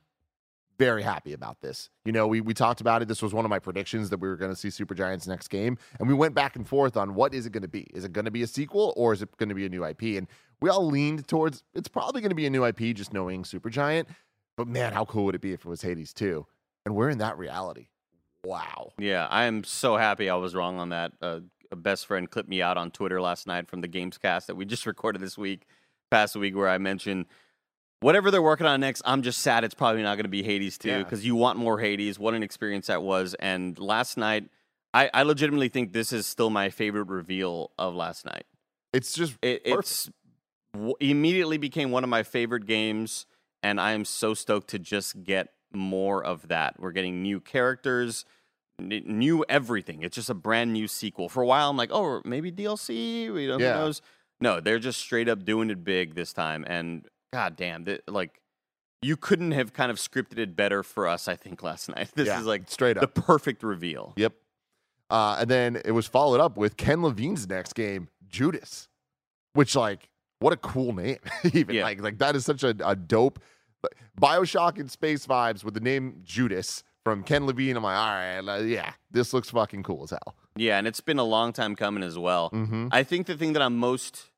very happy about this. You know, we we talked about it. This was one of my predictions that we were going to see Supergiant's next game, and we went back and forth on what is it going to be? Is it going to be a sequel or is it going to be a new IP? And we all leaned towards it's probably going to be a new IP, just knowing Supergiant. But man, how cool would it be if it was Hades 2? And we're in that reality. Wow. Yeah, I am so happy I was wrong on that. Uh, a best friend clipped me out on Twitter last night from the Gamescast that we just recorded this week, past week, where I mentioned whatever they're working on next. I'm just sad it's probably not going to be Hades 2 Yeah. because you want more Hades. What an experience that was. And last night, I, I legitimately think this is still my favorite reveal of last night. It's just It, it's w- immediately became one of my favorite games, and I am so stoked to just get more of that. We're getting new characters, n- new everything. It's just a brand new sequel. For a while, I'm like, oh, maybe DLC. We don't Yeah. knows. No, they're just straight up doing it big this time, and god damn, th- like you couldn't have kind of scripted it better for us. I think last night. This Yeah, is like straight up the perfect reveal. Yep. Uh, and then it was followed up with Ken Levine's next game, Judas, which like what a cool name. Even Yeah. like like that is such a, a dope Bioshock and space vibes with the name Judas from Ken Levine. I'm like, all right, yeah, this looks fucking cool as hell. Yeah, and it's been a long time coming as well. Mm-hmm. I think the thing that I'm most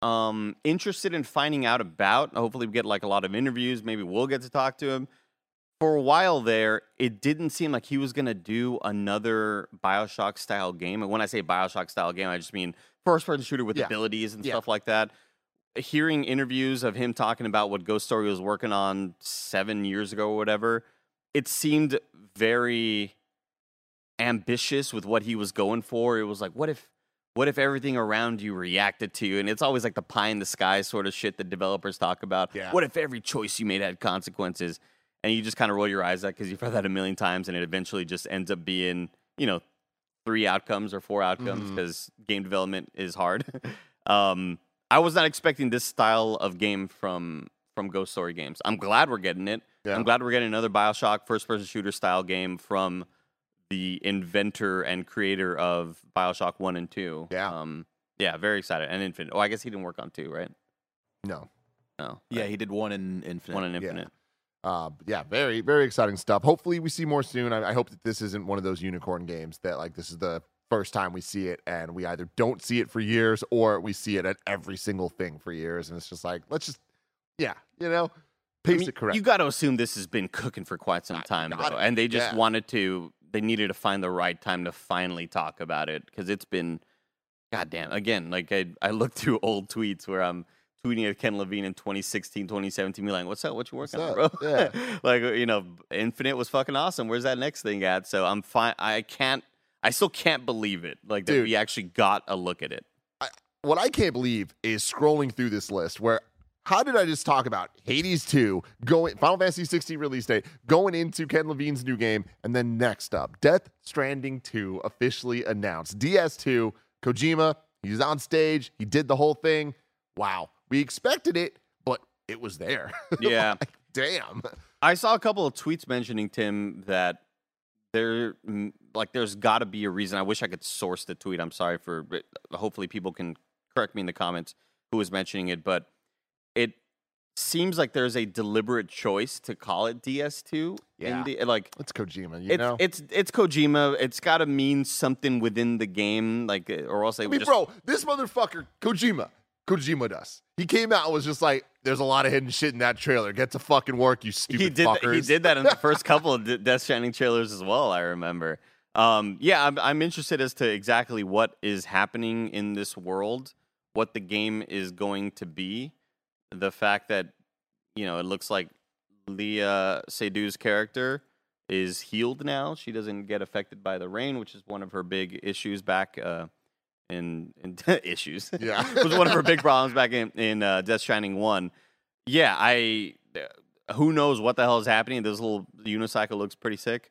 um, interested in finding out about, hopefully we get like a lot of interviews, maybe we'll get to talk to him. For a while there, it didn't seem like he was going to do another Bioshock style game. And when I say Bioshock style game, I just mean first person shooter with Yeah. abilities and Yeah. stuff like that. Hearing interviews of him talking about what Ghost Story was working on seven years ago or whatever, it seemed very ambitious with what he was going for. It was like, what if what if everything around you reacted to you? And it's always like the pie in the sky sort of shit that developers talk about. Yeah. What if every choice you made had consequences? And you just kind of roll your eyes at because you've heard that a million times, and it eventually just ends up being, you know, three outcomes or four outcomes because game development is hard. um, I was not expecting this style of game from from Ghost Story games. I'm glad we're getting it. Yeah. I'm glad we're getting another Bioshock first person shooter style game from the inventor and creator of Bioshock 1 and 2. Yeah. Um, yeah, very excited. And Infinite. Oh, I guess he didn't work on 2, right? No. No. Yeah, he did one in Infinite. 1 and Yeah. Infinite. Uh, yeah, very, very exciting stuff. Hopefully, we see more soon. I, I hope that this isn't one of those unicorn games that like this is the first time we see it, and we either don't see it for years or we see it at every single thing for years, and it's just like let's just, yeah, you know, I pace mean, it correct. You got to assume this has been cooking for quite some time, though. it. And they just Yeah. wanted to, they needed to find the right time to finally talk about it because it's been, goddamn, again, like I, I looked through old tweets where I'm tweeting at Ken Levine in 2016, 2017, be like, what's up? What you working on, bro? Yeah. like, you know, Infinite was fucking awesome. Where's that next thing at? So I'm fine. I can't, I still can't believe it. Like, that Dude. we actually got a look at it. what I can't believe is scrolling through this list where how did I just talk about Hades 2 going Final Fantasy 16 release date going into Ken Levine's new game and then next up Death Stranding 2 officially announced DS2 Kojima he's on stage he did the whole thing wow we expected it but it was there Yeah. Like, damn I saw a couple of tweets mentioning Tim that there, mm, like, there's got to be a reason. I wish I could source the tweet. I'm sorry for. but Hopefully, people can correct me in the comments who was mentioning it, but it seems like there's a deliberate choice to call it DS2. Yeah. In the, like, it's Kojima you it's know it's it's Kojima. It's got to mean something within the game, like, uh, or else they I mean just. bro this motherfucker Kojima Kojima does he came out and was just like there's a lot of hidden shit in that trailer get to fucking work you stupid he did th- fuckers he did that in the first couple of Death Stranding trailers as well. I remember. Um, yeah, I'm, I'm interested as to exactly what is happening in this world, what the game is going to be. The fact that you know it looks like Léa Seydoux' character is healed now. She doesn't get affected by the rain, which is one of her big issues back uh, in in issues. Yeah. it was one of her big problems back in in uh, Death Shining one. Yeah, I. Who knows what the hell is happening? This little unicycle looks pretty sick.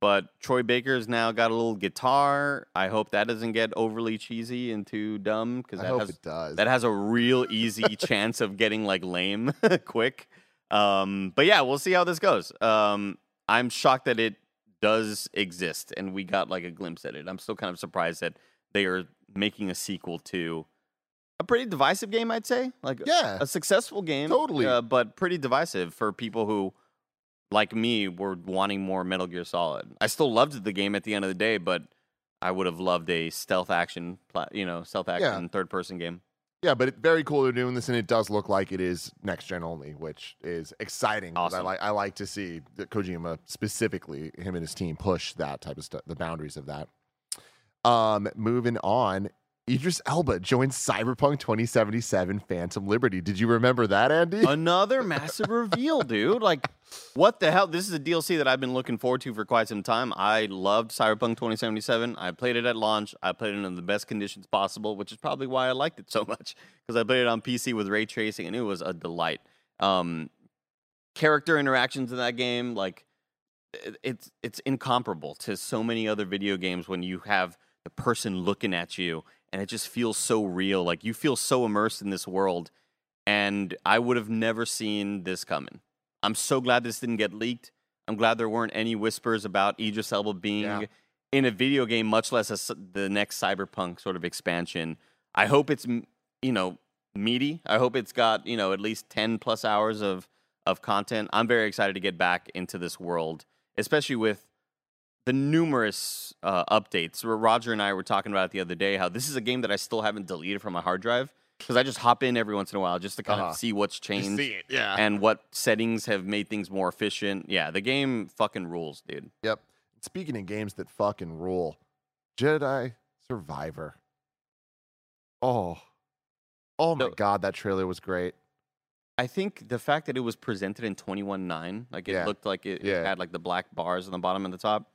But Troy Baker's now got a little guitar. I hope that doesn't get overly cheesy and too dumb because I that hope has it does that has a real easy chance of getting like lame quick. Um, but yeah, we'll see how this goes. Um, I'm shocked that it does exist and we got like a glimpse at it. I'm still kind of surprised that they are making a sequel to a pretty divisive game, I'd say. Like Yeah. a successful game, Totally. uh, but pretty divisive for people who, like me, were wanting more Metal Gear Solid. I still loved the game at the end of the day, but I would have loved a stealth action, pla- you know, stealth action third person game. Yeah, but it, very cool they're doing this, and it does look like it is next gen only, which is exciting. 'cause I Awesome. like I like to see that Kojima specifically, him and his team push that type of stuff, the boundaries of that. Um, moving on, Idris Elba joins Cyberpunk 2077 Phantom Liberty. Did you remember that, Andy? Another massive reveal, dude. Like, what the hell? This is a DLC that I've been looking forward to for quite some time. I loved Cyberpunk 2077. I played it at launch. I played it in the best conditions possible, which is probably why I liked it so much because I played it on PC with ray tracing and it was a delight. Um, character interactions in that game, like, it's it's incomparable to so many other video games when you have the person looking at you and it just feels so real. Like you feel so immersed in this world and I would have never seen this coming. I'm so glad this didn't get leaked. I'm glad there weren't any whispers about Idris Elba being Yeah. in a video game, much less a the next Cyberpunk sort of expansion. I hope it's you know meaty. I hope it's got you know at least ten plus hours of of content. I'm very excited to get back into this world, especially with the numerous uh, updates. Where Roger and I were talking about it the other day, how this is a game that I still haven't deleted from my hard drive because I just hop in every once in a while just to kind Uh-huh. of see what's changed see it, yeah. and what settings have made things more efficient. Yeah, the game fucking rules, dude. Yep. Speaking of games that fucking rule, Jedi Survivor. Oh, oh my So- god, that trailer was great. I think the fact that it was presented in 21.9, like it Yeah. looked like it, it had like the black bars on the bottom and the top.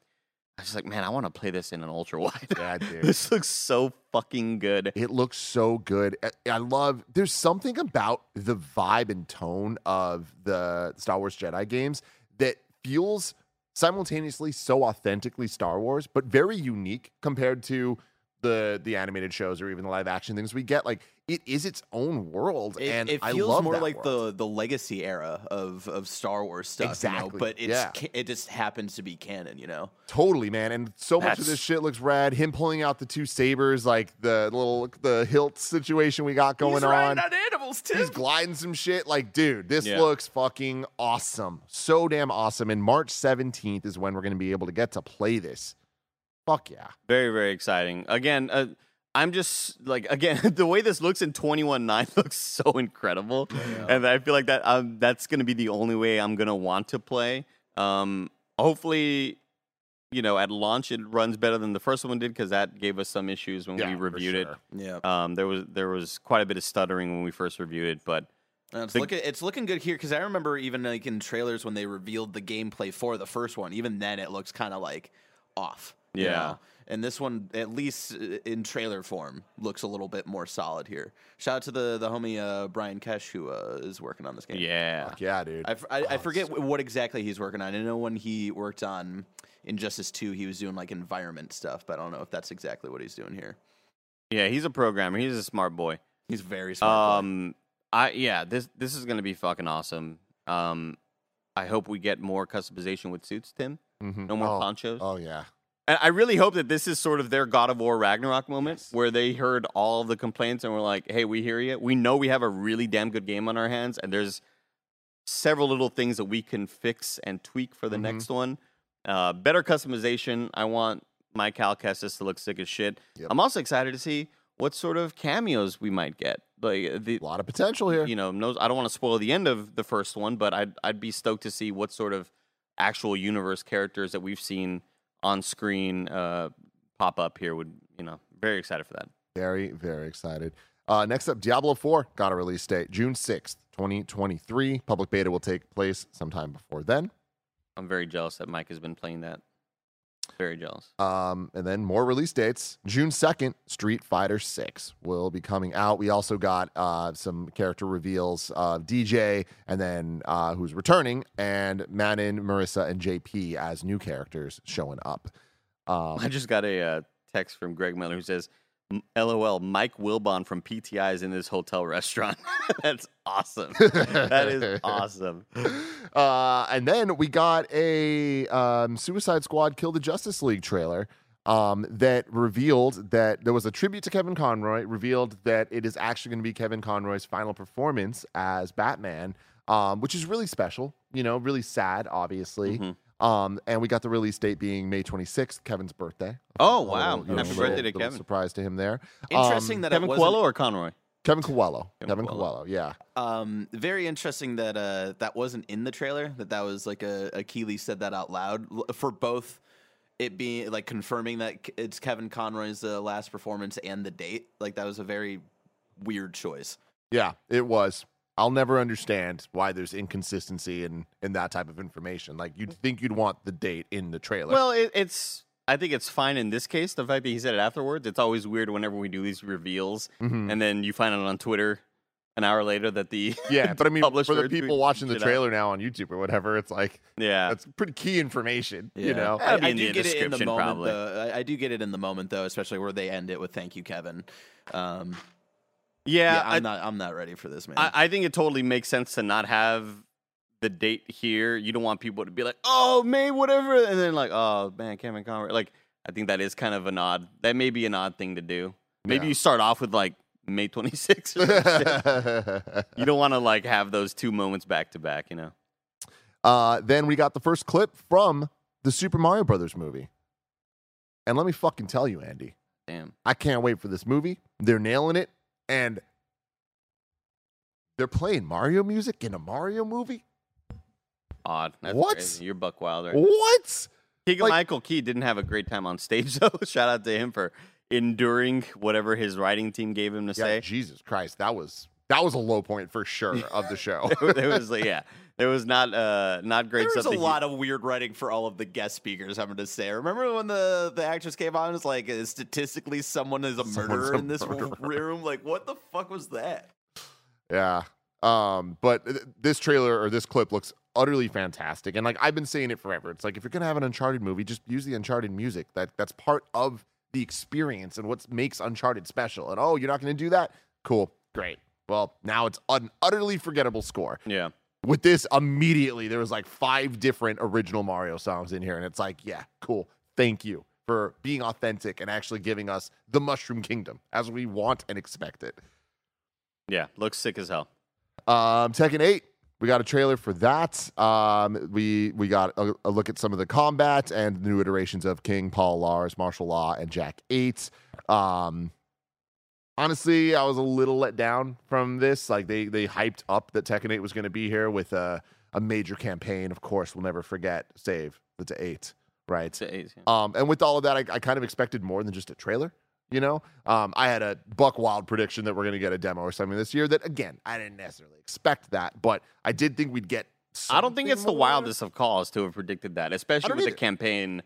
I was just like, man, I want to play this in an ultra wide. Yeah, dude. this looks so fucking good. It looks so good. I- I love. There's something about the vibe and tone of the Star Wars Jedi games that feels simultaneously so authentically Star Wars, but very unique compared to the the animated shows or even the live action things we get. Like it is its own world, It, and it feels more like world. the the legacy era of of Star Wars stuff, you know, Exactly, but it's yeah. it just happens to be canon, you know. Totally, man. And so much of this shit looks rad. Him pulling out the two sabers, like the little the hilt situation we got going on. On animals too He's gliding some shit. Like, dude, this Yeah. looks fucking awesome. So damn awesome. And March 17th is when we're going to be able to get to play this. Fuck yeah. Very, very exciting. Again, uh, I'm just like again the way this looks in 21.9 looks so incredible, and I feel like that um, that's going to be the only way I'm going to want to play. Um, hopefully, you know, at launch it runs better than the first one did because that gave us some issues when Yeah, we reviewed sure. it. Yeah, Um, there was there was quite a bit of stuttering when we first reviewed it, but And it's The- looking it's looking good here because I remember even like in trailers when they revealed the gameplay for the first one, even then it looks kind of like off. You Yeah. know? And this one, at least uh, in trailer form, looks a little bit more solid here. Shout out to the the homie uh, Brian Kesh who uh, is working on this game. yeah, Fuck yeah, dude. I Oh, forget so- what exactly he's working on. I know when he worked on Injustice 2, he was doing like environment stuff, but I don't know if that's exactly what he's doing here. yeah, he's a programmer. He's a smart boy. He's very smart. boy. Um, I yeah, this this is gonna be fucking awesome. Um, I hope we get more customization with suits, Tim. Mm-hmm. No more oh, ponchos. Oh, yeah. And I really hope that this is sort of their God of War Ragnarok moment where they heard all of the complaints and were like, hey, we hear you. We know we have a really damn good game on our hands, and there's several little things that we can fix and tweak for the Mhm. next one. Uh, better customization. I want my Cal Kestis to look sick as shit. Yep. I'm also excited to see what sort of cameos we might get. Like the A lot of potential here. you know, no, I don't want to spoil the end of the first one, but I'd I'd be stoked to see what sort of actual universe characters that we've seen on screen uh, pop up here. Would you know? Very excited for that. Very, very excited. Uh, next up, Diablo 4 got a release date, June 6th, 2023. Public beta will take place sometime before then. I'm very jealous that Mike has been playing that. Very jealous. Um, and then more release dates. June 2nd, Street Fighter 6 will be coming out. We also got uh, some character reveals of Dee Jay and then uh, who's returning, and Manon, Marisa, and JP as new characters showing up. Um, I just got a uh, text from Greg Miller who says, "M- "LOL, Mike Wilbon from PTI is in this hotel restaurant." That's awesome. that is awesome. Uh, and then we got a um, Suicide Squad Kill the Justice League trailer um, that revealed that there was a tribute to Kevin Conroy, revealed that it is actually going to be Kevin Conroy's final performance as Batman, um, which is really special, you know, really sad, obviously. Mhm. Um, and we got the release date being May 26th, Kevin's birthday. Oh, wow. little, you know, Happy little- birthday to little Kevin. Surprise to him there. Interesting Um, that Kevin it Coelho or Conroy? Kevin Coelho. Kevin Kevin Coelho. Coelho, yeah. Um, very interesting that uh, that wasn't in the trailer. That that was like a, a Keighley said that out loud for both it being like confirming that it's Kevin Conroy's uh, last performance and the date. Like that was a very weird choice. Yeah, it was. I'll never understand why there's inconsistency in in that type of information. Like you'd think you'd want the date in the trailer. Well, it, it's. I think it's fine in this case. The fact that he said it afterwards. It's always weird whenever we do these reveals, Mhm. and then you find out on Twitter an hour later that the yeah, but I mean, for the people watching the tweeted out. trailer now on YouTube or whatever, it's like yeah. that's pretty key information. You know, That'll I, be I do get it in the moment probably. though. I, I do get it in the moment though, especially where they end it with "Thank you, Kevin." Um, yeah, yeah, I, I'm not. I'm not ready for this, man. I, I think it totally makes sense to not have the date here, you don't want people to be like, "Oh, May whatever," and then like, "Oh man, Kevin Conroy." Like, I think that is kind of an odd. That may be an odd thing to do. Maybe Yeah. you start off with like May 26th. Or some shit. you don't want to like have those two moments back to back. You know. uh, then we got the first clip from the Super Mario Brothers movie. And let me fucking tell you, Andy, Damn. I can't wait for this movie. They're nailing it. And they're playing Mario music in a Mario movie? Odd. That's What? crazy. You're buck wilder. What? Keegan Like- Michael Key didn't have a great time on stage though. Shout out to him for enduring whatever his writing team gave him to Yeah, say. Jesus Christ. That was that was a low point for sure of the show. there was like, yeah, there was not uh not great There was stuff. a that he- lot of weird writing for all of the guest speakers. I'm going to say. Remember when the the actress came on? and was like, uh, statistically, someone is a Someone's murderer a in this murderer. room. Like, what the fuck was that? Yeah. Um, but th- this trailer or this clip looks utterly fantastic. And like I've been saying it forever. It's like if you're gonna have an Uncharted movie, just use the Uncharted music. That that's part of the experience and what makes Uncharted special. And oh, you're not gonna do that? Cool, great. Well, now it's an utterly forgettable score. Yeah. With this, immediately there was like five different original Mario songs in here, and it's like, yeah, cool. Thank you for being authentic and actually giving us the Mushroom Kingdom as we want and expect it. Yeah. Looks sick as hell. Um, Tekken 8, we got a trailer for that. Um, we we got a, a look at some of the combat and the new iterations of King, Paul, Lars, Martial Law, and Jack 8. Um, honestly, I was a little let down from this. Like they they hyped up that Tekken 8 was going to be here with a, a major campaign. Of course, we'll never forget Save the to 8, right? It's a- it's- Um, and with all of that, I, I kind of expected more than just a trailer. You know, um, I had a buck wild prediction that we're going to get a demo or something this year. That again, I didn't necessarily expect that, but I did think we'd get. I don't think it's the wildest of calls to have predicted that, especially with the either. campaign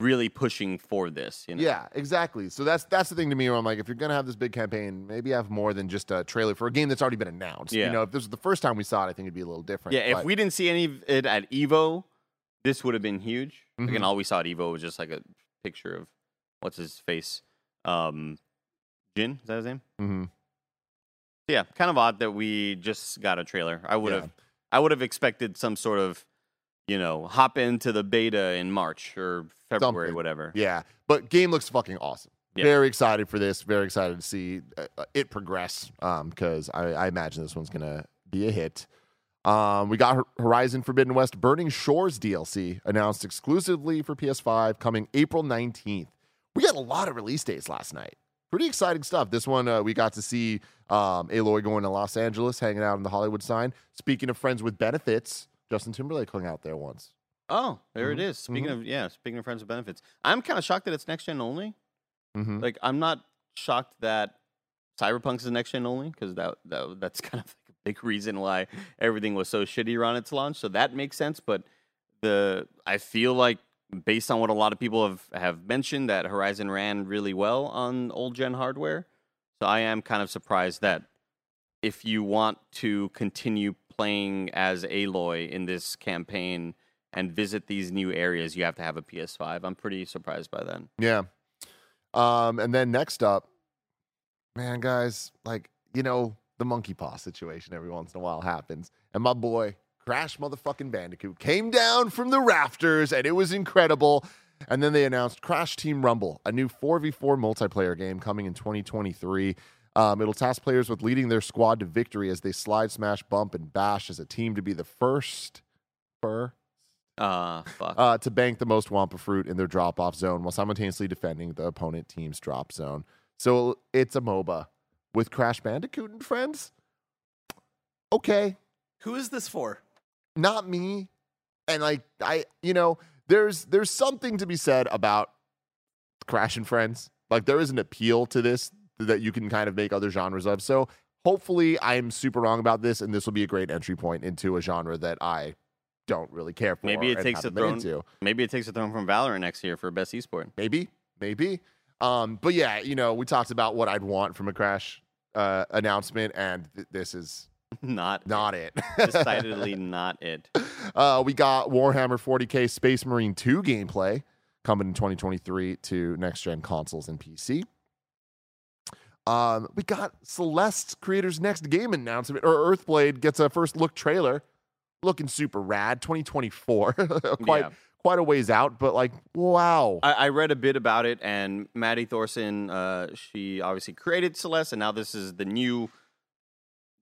really pushing for this. You know? Yeah, exactly. So that's that's the thing to me where I'm like, if you're gonna have this big campaign, maybe have more than just a trailer for a game that's already been announced. Yeah. You know, if this was the first time we saw it, I think it'd be a little different. Yeah, if we didn't see any of it at Evo, this would have been huge. Mhm. Again, all we saw at Evo was just like a picture of what's his face, um, Jin. Is that his name? Mm-hmm. Yeah, kind of odd that we just got a trailer. I would Yeah. have, I would have expected some sort of, you know, hop into the beta in March or February, Something. whatever. Yeah, but game looks fucking awesome. Very excited for this. Very excited to see uh, uh, it progress. Um, because I, I imagine this one's gonna be a hit. Um, we got Horizon Forbidden West Burning Shores DLC announced exclusively for PS5, coming April 19th. We got a lot of release dates last night. Pretty exciting stuff. This one, uh, we got to see um, Aloy going to Los Angeles, hanging out on the Hollywood sign. Speaking of friends with benefits, Justin Timberlake hung out there once. Oh, there Mhm, it is. Speaking of yeah, speaking of friends with benefits, I'm kind of shocked that it's next gen only. Mm-hmm. Like, I'm not shocked that Cyberpunk's is next gen only because that, that that's kind of like a big reason why everything was so shitty around its launch. So that makes sense. But the I feel like based on what a lot of people have have mentioned that Horizon ran really well on old gen hardware. So I am kind of surprised that if you want to continue playing as Aloy in this campaign and visit these new areas, you have to have a PS5. I'm pretty surprised by that. Yeah. Um, and then next up, man, guys, like, you know, the monkey paw situation every once in a while happens. And my boy, Crash motherfucking Bandicoot, came down from the rafters and it was incredible. And then they announced Crash Team Rumble, a new 4v4 multiplayer game coming in 2023. Um, it'll task players with leading their squad to victory as they slide, smash, bump, and bash as a team to be the first, first Uh, fuck. uh, to bank the most Wumpa fruit in their drop off zone while simultaneously defending the opponent team's drop zone. So it's a MOBA with Crash Bandicoot and friends. Okay, Who is this for? not me. And like I, you know, there's there's something to be said about Crash and Friends. Like there is an appeal to this that you can kind of make other genres of. So hopefully I'm super wrong about this, and this will be a great entry point into a genre that I don't really care for. Maybe it takes a throne. into. Maybe it takes a throne from Valorant next year for best esport. maybe maybe um but yeah you know we talked about what i'd want from a crash uh announcement and th- this is not not it decidedly not it. uh we got warhammer 40k space marine 2 gameplay coming in 2023 to next gen consoles and pc um we got celeste creators next game announcement or earthblade gets a first look trailer looking super rad. 2024, quite Yeah. quite a ways out, but like wow. I, I read a bit about it, and Maddy Thorson, uh, she obviously created Celeste, and now this is the new,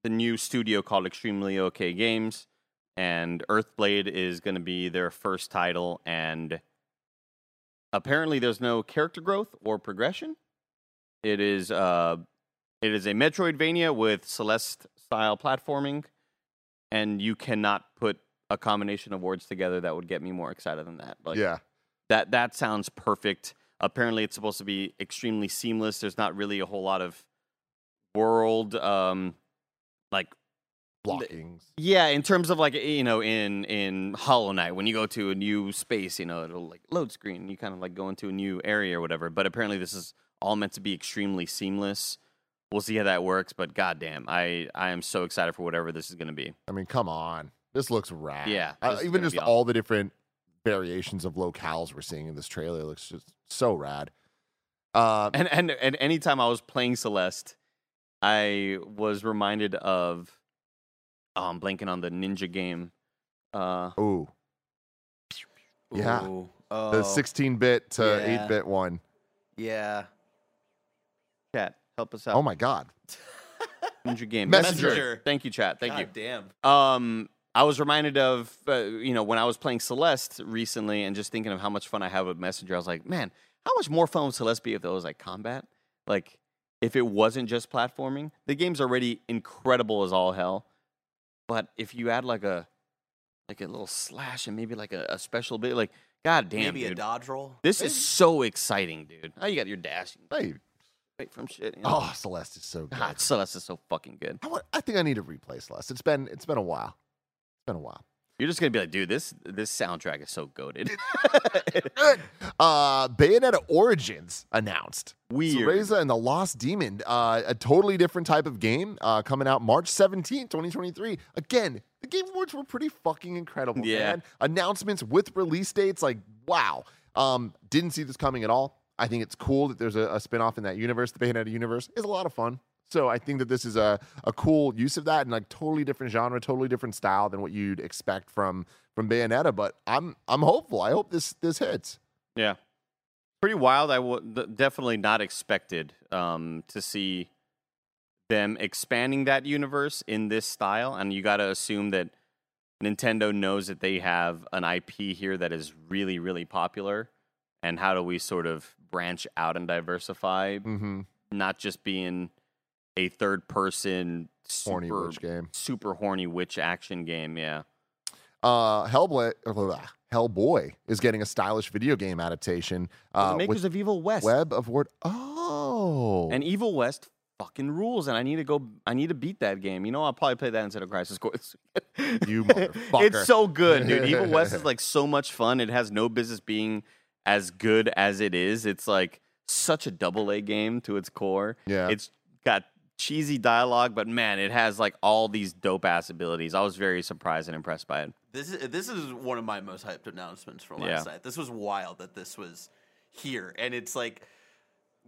the new studio called Extremely OK Games, and Earthblade is going to be their first title, and apparently there's no character growth or progression. It is, uh, it is a Metroidvania with Celeste style platforming, and you cannot put a combination of words together that would get me more excited than that. Like, yeah. that that sounds perfect. Apparently, it's supposed to be extremely seamless. There's not really a whole lot of world, um, like Blockings. yeah, in terms of like you know, in in Hollow Knight, when you go to a new space, you know, it'll like load screen. You kind of like go into a new area or whatever. But apparently, this is all meant to be extremely seamless. We'll see how that works. But goddamn, I I am so excited for whatever this is going to be. I mean, come on. This looks rad. Yeah, Uh, even just be awesome. all the different variations of locales we're seeing in this trailer looks just so rad. Uh, And and and anytime I was playing Celeste, I was reminded of oh, I'm blanking on the ninja game. Uh ooh, Yeah. Ooh. the Oh, 16-bit to yeah. 8-bit one. Yeah. Chat, help us out. Oh my god. ninja game. Messenger. Messenger. Thank you, chat. Thank God you. damn. Um, I was reminded of uh, you know when I was playing Celeste recently, and just thinking of how much fun I have with Messenger. I was like, man, how much more fun would Celeste be if there was like combat? Like, if it wasn't just platforming, the game's already incredible as all hell. But if you add like a like a little slash and maybe like a, a special bit, like, god damn, Maybe a dodge roll. this is so exciting, dude. Oh, you got your dash, Hey. From shit. You know? Oh, Celeste is so good. God, Celeste is so fucking good. I, want, I think I need to replay Celeste. It's been it's been a while. It's been a while. You're just gonna be like, dude, this this soundtrack is so goaded. uh, Bayonetta Origins announced. Weird. Cereza and the Lost Demon, uh, a totally different type of game, uh, coming out March 17th, 2023. Again, the Game Awards were pretty fucking incredible, Yeah. man. Announcements with release dates, like, wow. Um, didn't see this coming at all. I think it's cool that there's a, a spin-off in that universe. The Bayonetta universe is a lot of fun. So I think that this is a, a cool use of that and like totally different genre, totally different style than what you'd expect from from Bayonetta. But I'm I'm hopeful. I hope this this hits. Yeah, pretty wild. I would definitely not expected um, to see them expanding that universe in this style, and you got to assume that Nintendo knows that they have an IP here that is really, really popular. And how do we sort of branch out and diversify, Mm-hmm. not just being a third-person Horny witch game. super horny witch action game? Yeah. Uh, Hellboy, Hellboy is getting a stylish video game adaptation. the Uh, makers of Evil West. Web of Wyrd. Oh, And Evil West fucking rules, and I need to go. I need to beat that game. You know, I'll probably play that instead of Crisis Core. You motherfucker. It's so good, dude. Evil West is like so much fun. It has no business being as good as it is. It's like such a double A game to its core. Yeah. It's got cheesy dialogue, but man, it has like all these dope ass abilities. I was very surprised and impressed by it. This is this is one of my most hyped announcements from Yeah. last night. This was wild that this was here, and it's like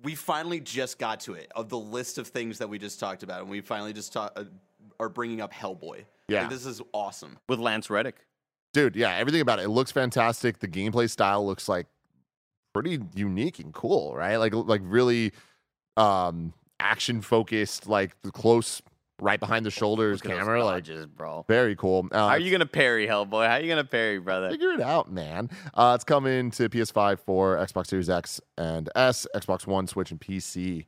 we finally just got to it of the list of things that we just talked about, and we finally just ta- uh, are bringing up Hellboy. Yeah. Like, this is awesome. With Lance Reddick. dude. Yeah, everything about it. It looks fantastic. The gameplay style looks like pretty unique and cool, right? Like like really um action focused, like the close right behind the shoulders Look camera, like bro. very cool. Uh, How are you gonna parry Hellboy? How are you gonna parry, brother? Figure it out, man. Uh, it's coming to PS5 for Xbox Series X and S, Xbox One, Switch, and PC.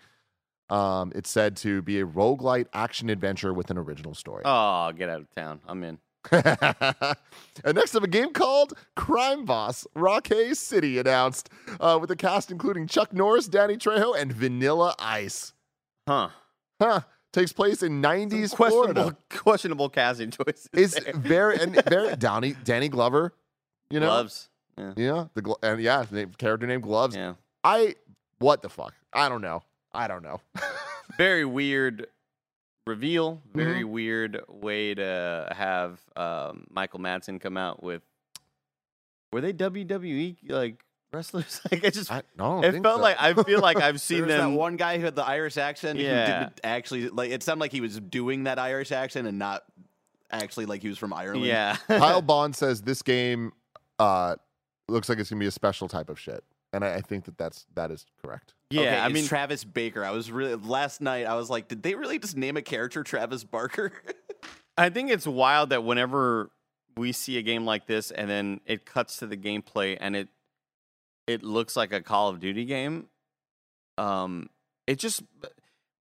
Um, it's said to be a roguelite action adventure with an original story. Oh, get out of town. I'm in. And next up, a game called Crime Boss Rockay City announced uh, with a cast including Chuck Norris, Danny Trejo, and Vanilla Ice. Huh. Huh. Takes place in 90s questionable, Florida. questionable casting choices. It's there. very and very Danny Glover. You know, gloves. Yeah. yeah, the and yeah, the character named Gloves. Yeah. I what the fuck? I don't know. I don't know. Very weird reveal. Very Mm-hmm. weird way to have um, Michael Madsen come out with. Were they WWE like wrestlers? like it just. I don't. it think felt so. like I feel like I've seen them. that one guy who had the Irish accent. Yeah. Who didn't actually like. It sounded like he was doing that Irish accent and not actually like he was from Ireland. Yeah. Kyle Bond says this game uh, looks like it's gonna be a special type of shit, and I, I think that that's that is correct. Yeah. Okay, I mean, Travis Baker. I was really last night. I was like, did they really just name a character Travis Barker? I think it's wild that whenever we see a game like this and then it cuts to the gameplay and it it looks like a Call of Duty game, um, it just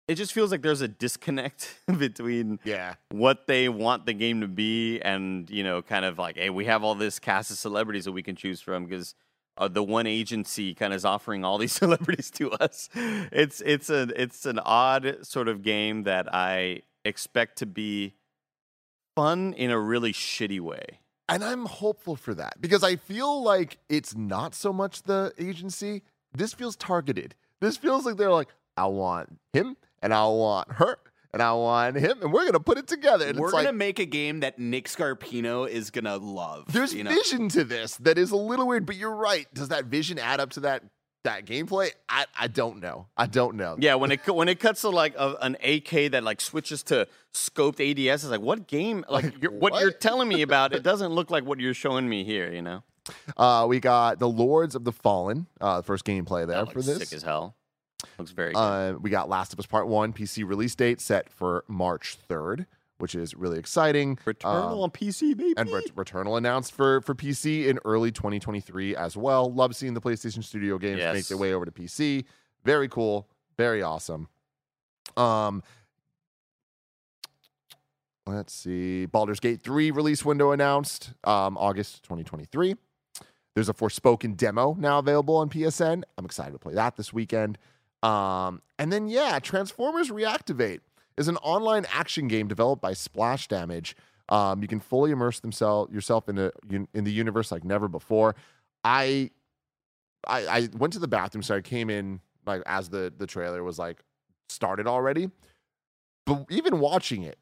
it just feels like there's a disconnect between Yeah, what they want the game to be and you know kind of like hey we have all this cast of celebrities that we can choose from because uh, the one agency kind of is offering all these celebrities to us it's it's a it's an odd sort of game that i expect to be fun in a really shitty way and I'm hopeful for that because I feel like it's not so much the agency. This feels targeted. This feels like they're like, I want him, and I want her, and I want him, and we're gonna put it together. And We're it's gonna like, make a game that Nick Scarpino is gonna love. There's you know? vision to this that is a little weird, but you're right. Does that vision add up to that that gameplay? I, I don't know. I don't know. yeah when it when it cuts to like a, an ak that like switches to scoped ads it's like what game like, Like, you're, what, you're telling me about it doesn't look like what you're showing me here you know Uh, we got the Lords of the Fallen, uh, the first gameplay there That for this. sick as hell looks very good Uh, we got Last of Us Part One PC release date set for March 3rd, which is really exciting. Returnal Um, on PC, baby. and Ret- Returnal announced for for PC in early 2023 as well. Love seeing the PlayStation Studio games make their way over to PC. Very cool, very awesome. Um, let's see, Baldur's Gate 3 release window announced um, August 2023. There's a Forspoken demo now available on PSN. I'm excited to play that this weekend. Um, and then yeah, Transformers Reactivate is an online action game developed by Splash Damage. Um, you can fully immerse themselves yourself in the in the universe like never before. I, I I went to the bathroom, so I came in like as the the trailer was like started already. But even watching it,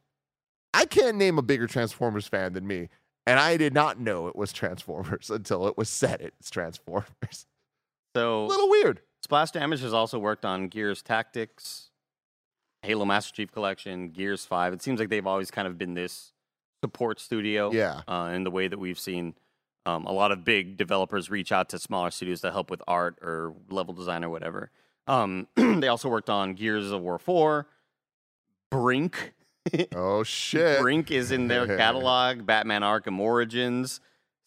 I can't name a bigger Transformers fan than me. And I did not know it was Transformers until it was said it's Transformers. So a little weird. Splash Damage has also worked on Gears Tactics, Halo Master Chief Collection, Gears Five. It seems like they've always kind of been this support studio. Yeah. Uh, in the way that we've seen um, a lot of big developers reach out to smaller studios to help with art or level design or whatever. Um, they also worked on Gears of War Four, Brink. Oh shit. Brink is in their catalog, Batman Arkham Origins.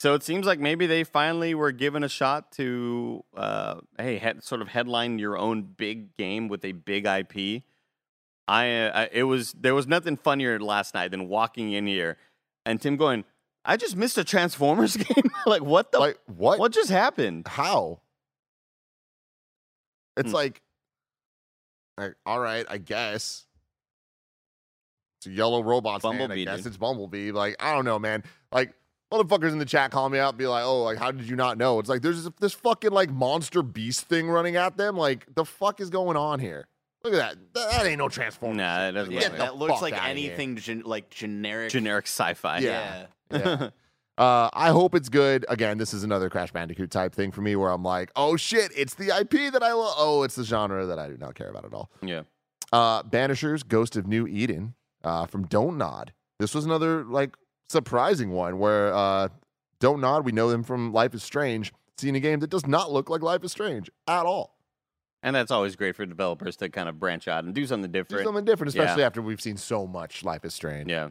So it seems like maybe they finally were given a shot to, uh, hey, head, sort of headline your own big game with a big IP. I, uh, it was there was nothing funnier last night than walking in here and Tim going, I just missed a Transformers game. like what the? Like what? what just happened? How? It's Hmm. like, like, all right, I guess. It's a yellow robot stand. I guess dude. it's Bumblebee. Like, I don't know, man. Like, motherfuckers in the chat call me out, be like, "Oh, like, how did you not know?" It's like there's this, this fucking like monster beast thing running at them. Like, the fuck is going on here? Look at that. That, that ain't no Transformers. Nah, it doesn't Yeah, Get look the that looks fuck like outta here. anything gen- like generic. generic sci-fi. Yeah. Yeah. Uh, I hope it's good. Again, this is another Crash Bandicoot type thing for me where I'm like, oh shit, it's the IP that I love. Oh, it's the genre that I do not care about at all. yeah. Uh, Banishers, Ghost of New Eden uh, from Don't Nod. This was another like surprising one where uh, Don't Nod, we know them from Life is Strange, seeing a game that does not look like Life is Strange at all. And that's always great for developers to kind of branch out and do something different. Do something different, Yeah. especially after we've seen so much Life is Strange. Yeah.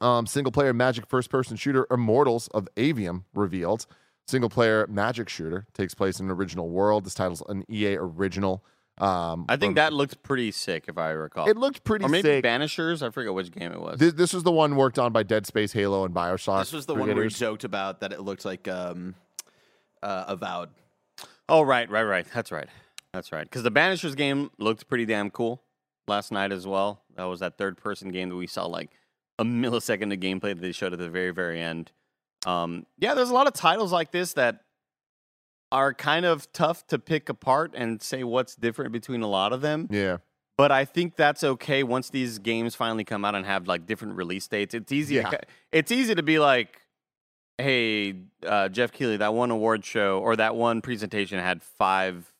Um, single player Magic first person shooter Immortals of Aveum revealed. Single player Magic shooter takes place in an original world. This title's an EA original. Um, I think from- that looked pretty sick, if I recall. it looked pretty or maybe sick. Banishers. I forget which game it was. This, this was the one worked on by Dead Space, Halo, and Bioshock. This was the one where we joked about that it looked like um, uh, Avowed. oh, right, right, right. That's right. That's right. Because the Banishers game looked pretty damn cool last night as well. That was that third person game that we saw like a millisecond of gameplay that they showed at the very, very end. Um, yeah, there's a lot of titles like this that are kind of tough to pick apart and say what's different between a lot of them. Yeah. But I think that's okay once these games finally come out and have like different release dates. It's easy. Yeah. To, it's easy to be like, "Hey, uh, Jeff Keighley, that one award show or that one presentation had five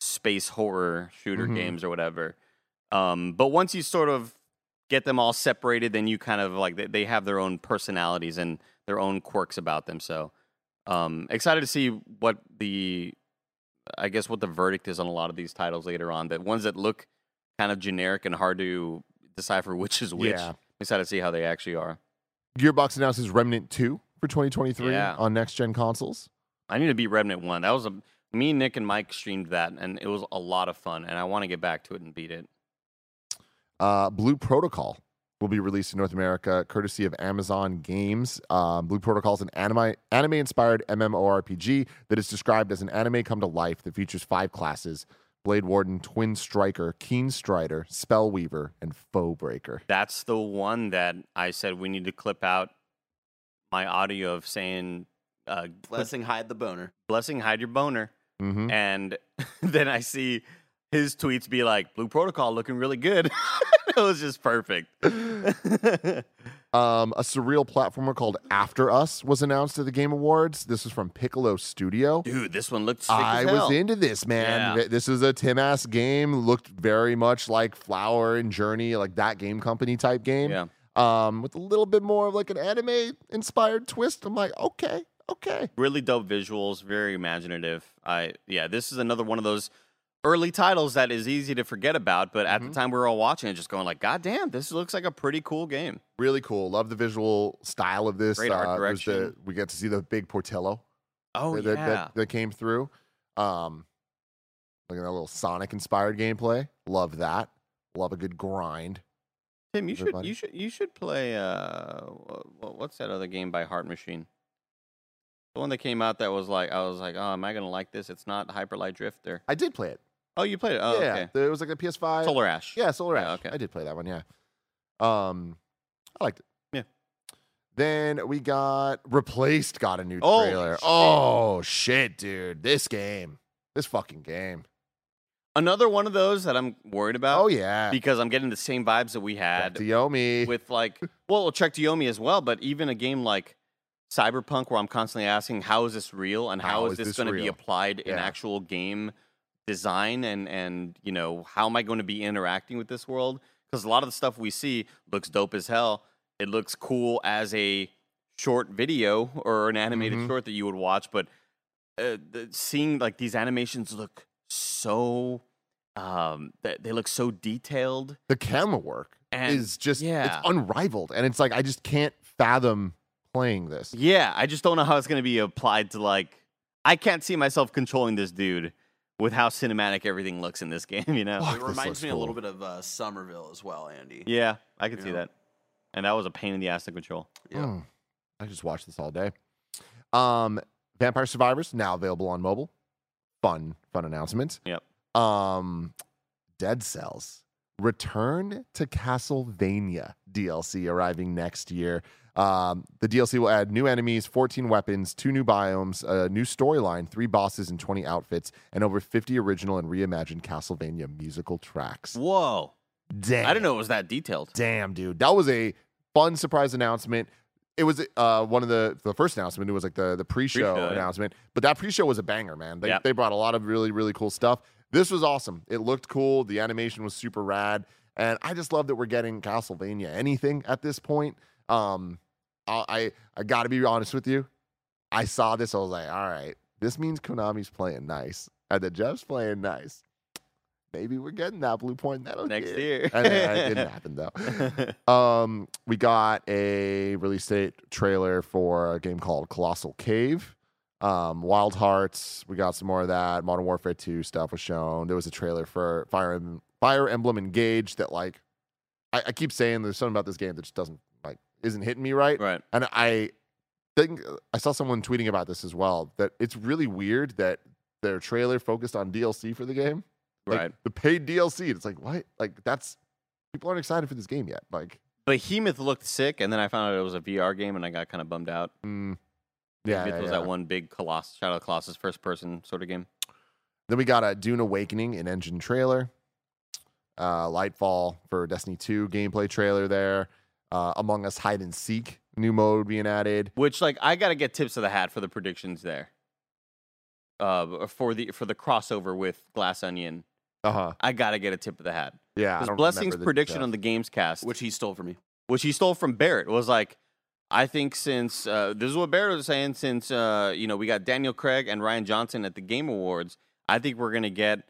space horror shooter Mhm. games or whatever." Um, but once you sort of get them all separated, then you kind of like they, they have their own personalities and their own quirks about them. So um, excited to see what the I guess what the verdict is on a lot of these titles later on. The ones that look kind of generic and hard to decipher which is which. Yeah. Excited to see how they actually are. Gearbox announces Remnant 2 for 2023 Yeah. on next gen consoles. I need to beat Remnant One. That was a me, Nick, and Mike streamed that, and it was a lot of fun. And I want to get back to it and beat it. Uh, Blue Protocol will be released in North America, courtesy of Amazon Games. Um, Blue Protocol is an anime anime inspired MMORPG that is described as an anime come to life that features five classes: Blade Warden, Twin Striker, Keen Strider, Spellweaver, and Foe Breaker. That's the one that I said we need to clip out my audio of saying, uh, Blessing hide the boner. "Blessing, hide your boner," Mm-hmm. and then I see his tweets be like, "Blue Protocol looking really good." it was just perfect. Um, a surreal platformer called After Us was announced at the Game Awards. This was from Piccolo Studio. Dude, this one looked sick I as was into this, man. Yeah. This is a Tim ass game. Looked very much like Flower and Journey, like that game company type game. Yeah. Um, with a little bit more of like an anime inspired twist. I'm like, okay, okay. really dope visuals, very imaginative. I yeah, this is another one of those early titles that is easy to forget about, but at Mhm. the time we were all watching it, just going like, God damn, this looks like a pretty cool game. Really cool. Love the visual style of this. Great art Uh, there's the- direction. we get to see the big Portillo Oh that, yeah, that, that, that came through. Um, look at that little Sonic inspired gameplay. Love that. Love a good grind. Tim, you should you should you should play. Uh, wha- wha- what's that other game by Heart Machine? The one that came out that was like, I was like, oh, am I gonna like this? It's not Hyper Light Drifter. I did play it. Oh, you played it? Oh, yeah, okay. it was like a PS5. Solar Ash. Yeah, Solar Yeah, Ash. okay. I did play that one. Yeah. Um, I liked it. Yeah. Then we got replaced. Got a new Holy trailer. shit. Oh shit, dude! This game, this fucking game. Another one of those that I'm worried about. Oh yeah, because I'm getting the same vibes that we had Yomi. with like well Trek to Yomi as well, but even a game like Cyberpunk where I'm constantly asking how is this real and How how is is this this going to be real? applied in actual game design and and you know how am I going to be interacting with this world because a lot of the stuff we see looks dope as hell. It looks cool as a short video or an animated Mhm. short that you would watch, but uh, the, seeing like these animations look so um they, they look so detailed the camera work And- is just yeah. it's unrivaled, and it's like I just can't fathom playing this. Yeah, I just don't know how it's going to be applied to like. I can't see myself controlling this dude with how cinematic everything looks in this game. You know? Fuck, It reminds looks me a little bit of uh, Somerville as well, Andy. Yeah, I could see Yeah. that. And that was a pain in the ass to control. Yeah, Mm. I just watched this all day. Um, Vampire Survivors now available on mobile. Fun, fun announcement. Yep. Um, Dead Cells Return to Castlevania DLC arriving next year. Um, the DLC will add new enemies, 14 weapons, two new biomes, a new storyline, three bosses, and 20 outfits, and over 50 original and reimagined Castlevania musical tracks. Whoa! Damn. I didn't know it was that detailed. Damn, dude, that was a fun surprise announcement. It was uh, one of the the first announcement. It was like the the pre-show Pre-show, yeah. announcement, but that pre-show was a banger, man. They Yep. they brought a lot of really really cool stuff. This was awesome. It looked cool. The animation was super rad, and I just love that we're getting Castlevania anything at this point. Um, I I, I got to be honest with you. I saw this. I was like, all right, this means Konami's playing nice, and the Jeff's playing nice. Maybe we're getting that Blue Point Metal Next Gear. year. And it didn't happen though. Um, we got a release date trailer for a game called Colossal Cave. Um, Wild Hearts. We got some more of that. Modern Warfare 2 stuff was shown. There was a trailer for Fire Em- Fire Emblem Engage that like I, I keep saying there's something about this game that just doesn't isn't hitting me right. right. And I think I saw someone tweeting about this as well. That it's really weird that their trailer focused on DLC for the game. Like, Right. The paid DLC. It's like what? Like that's people aren't excited for this game yet. Like Behemoth looked sick, and then I found out it was a VR game, and I got kind of bummed out. mm, yeah, Behemoth yeah, was yeah. that one big Colossus, Shadow of the Colossus first person sort of game. Then we got a Dune Awakening in engine trailer. Uh, Lightfall for Destiny 2 gameplay trailer there. Uh, Among Us Hide and Seek new mode being added. Which like I gotta get tips of the hat for the predictions there. Uh, for the for the crossover with Glass Onion, Uh huh. I gotta get a tip of the hat. Yeah, Because Blessing's the prediction details. on the Games cast, which he stole from me. which he stole from Barrett, was like, I think since uh, this is what Barrett was saying, since uh, you know we got Daniel Craig and Rian Johnson at the Game Awards, I think we're gonna get.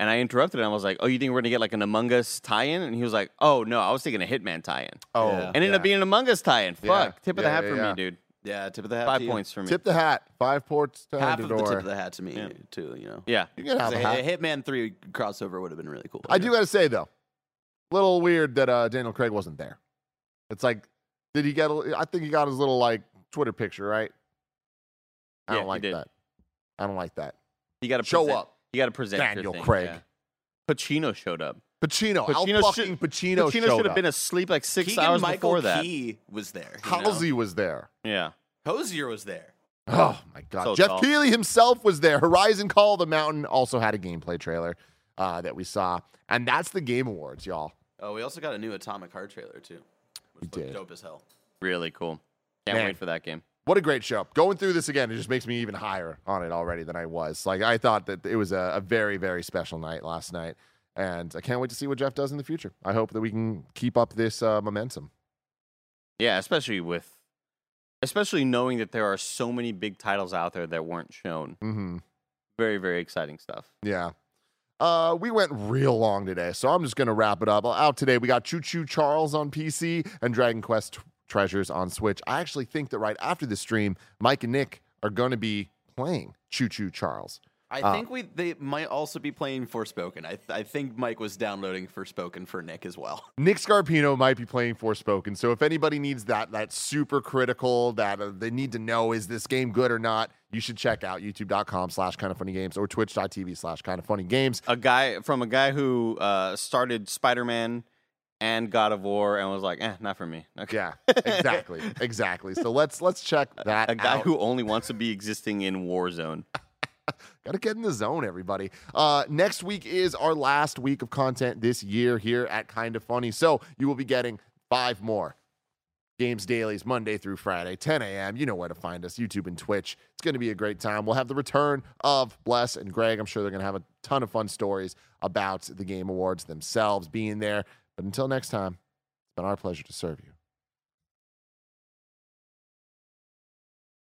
And I interrupted him. I was like, "Oh, you think we're gonna get like an Among Us tie-in?" And he was like, "Oh no, I was thinking a Hitman tie-in." Oh, Yeah. And ended up being an Among Us tie-in. Fuck, Yeah. tip of Yeah, the hat yeah, for yeah. me, dude. Yeah, tip of the hat. Five to you. points for me. tip the hat. Five ports to Half of the tip of the hat to me Yeah. too. You know. Yeah, You can have A, a hat. a Hitman Three crossover would have been really cool. I do got to say though, a little weird that uh, Daniel Craig wasn't there. It's like, did he get? A, I think he got his little like Twitter picture, right? I Yeah, don't he like did. that. I don't like that. you got to Show up, You got to present your Daniel thing, Craig. yeah. Pacino showed up. Pacino. Pacino How should- fucking Pacino, Pacino showed should have been asleep like six Keegan hours Michael before that. Key was there. you know? Halsey was there. Yeah, Hozier was there. Oh my god. So Jeff tall. Keighley himself was there. Horizon Call of the Mountain also had a gameplay trailer uh, that we saw, and that's the Game Awards, y'all. Oh, we also got a new Atomic Heart trailer too. Which We did. dope as hell. really cool. Can't Man. wait for that game. What a great show. Going through this again, it just makes me even higher on it already than I was. Like, I thought that it was a, a very, very special night last night. And I can't wait to see what Jeff does in the future. I hope that we can keep up this uh, momentum. Yeah, especially with, especially knowing that there are so many big titles out there that weren't shown. hmm Very, very exciting stuff. Yeah. Uh, we went real long today, so I'm just going to wrap it up. Out today, we got Choo Choo Charles on PC and Dragon Quest Treasures on Switch. I actually think that right after the stream, Mike and Nick are going to be playing Choo Choo Charles. I Uh, think we they might also be playing Forspoken. I th- I think Mike was downloading Forspoken for Nick as well. Nick Scarpino might be playing Forspoken. So if anybody needs that that super critical that uh, they need to know is this game good or not, you should check out youtube.com slash kind of funny games or twitch.tv slash kind of funny games. A guy from a guy who uh, started Spider Man and God of War and was like, eh, not for me. Okay. Yeah, exactly. exactly. So let's let's check that A guy out. who only wants to be existing in Warzone. Got to get in the zone, everybody. Uh, next week is our last week of content this year here at Kind of Funny. So you will be getting five more games dailies Monday through Friday, 10 a.m. You know where to find us, YouTube and Twitch. It's going to be a great time. We'll have the return of Bless and Greg. I'm sure they're going to have a ton of fun stories about the Game Awards themselves being there. But until next time, it's been our pleasure to serve you.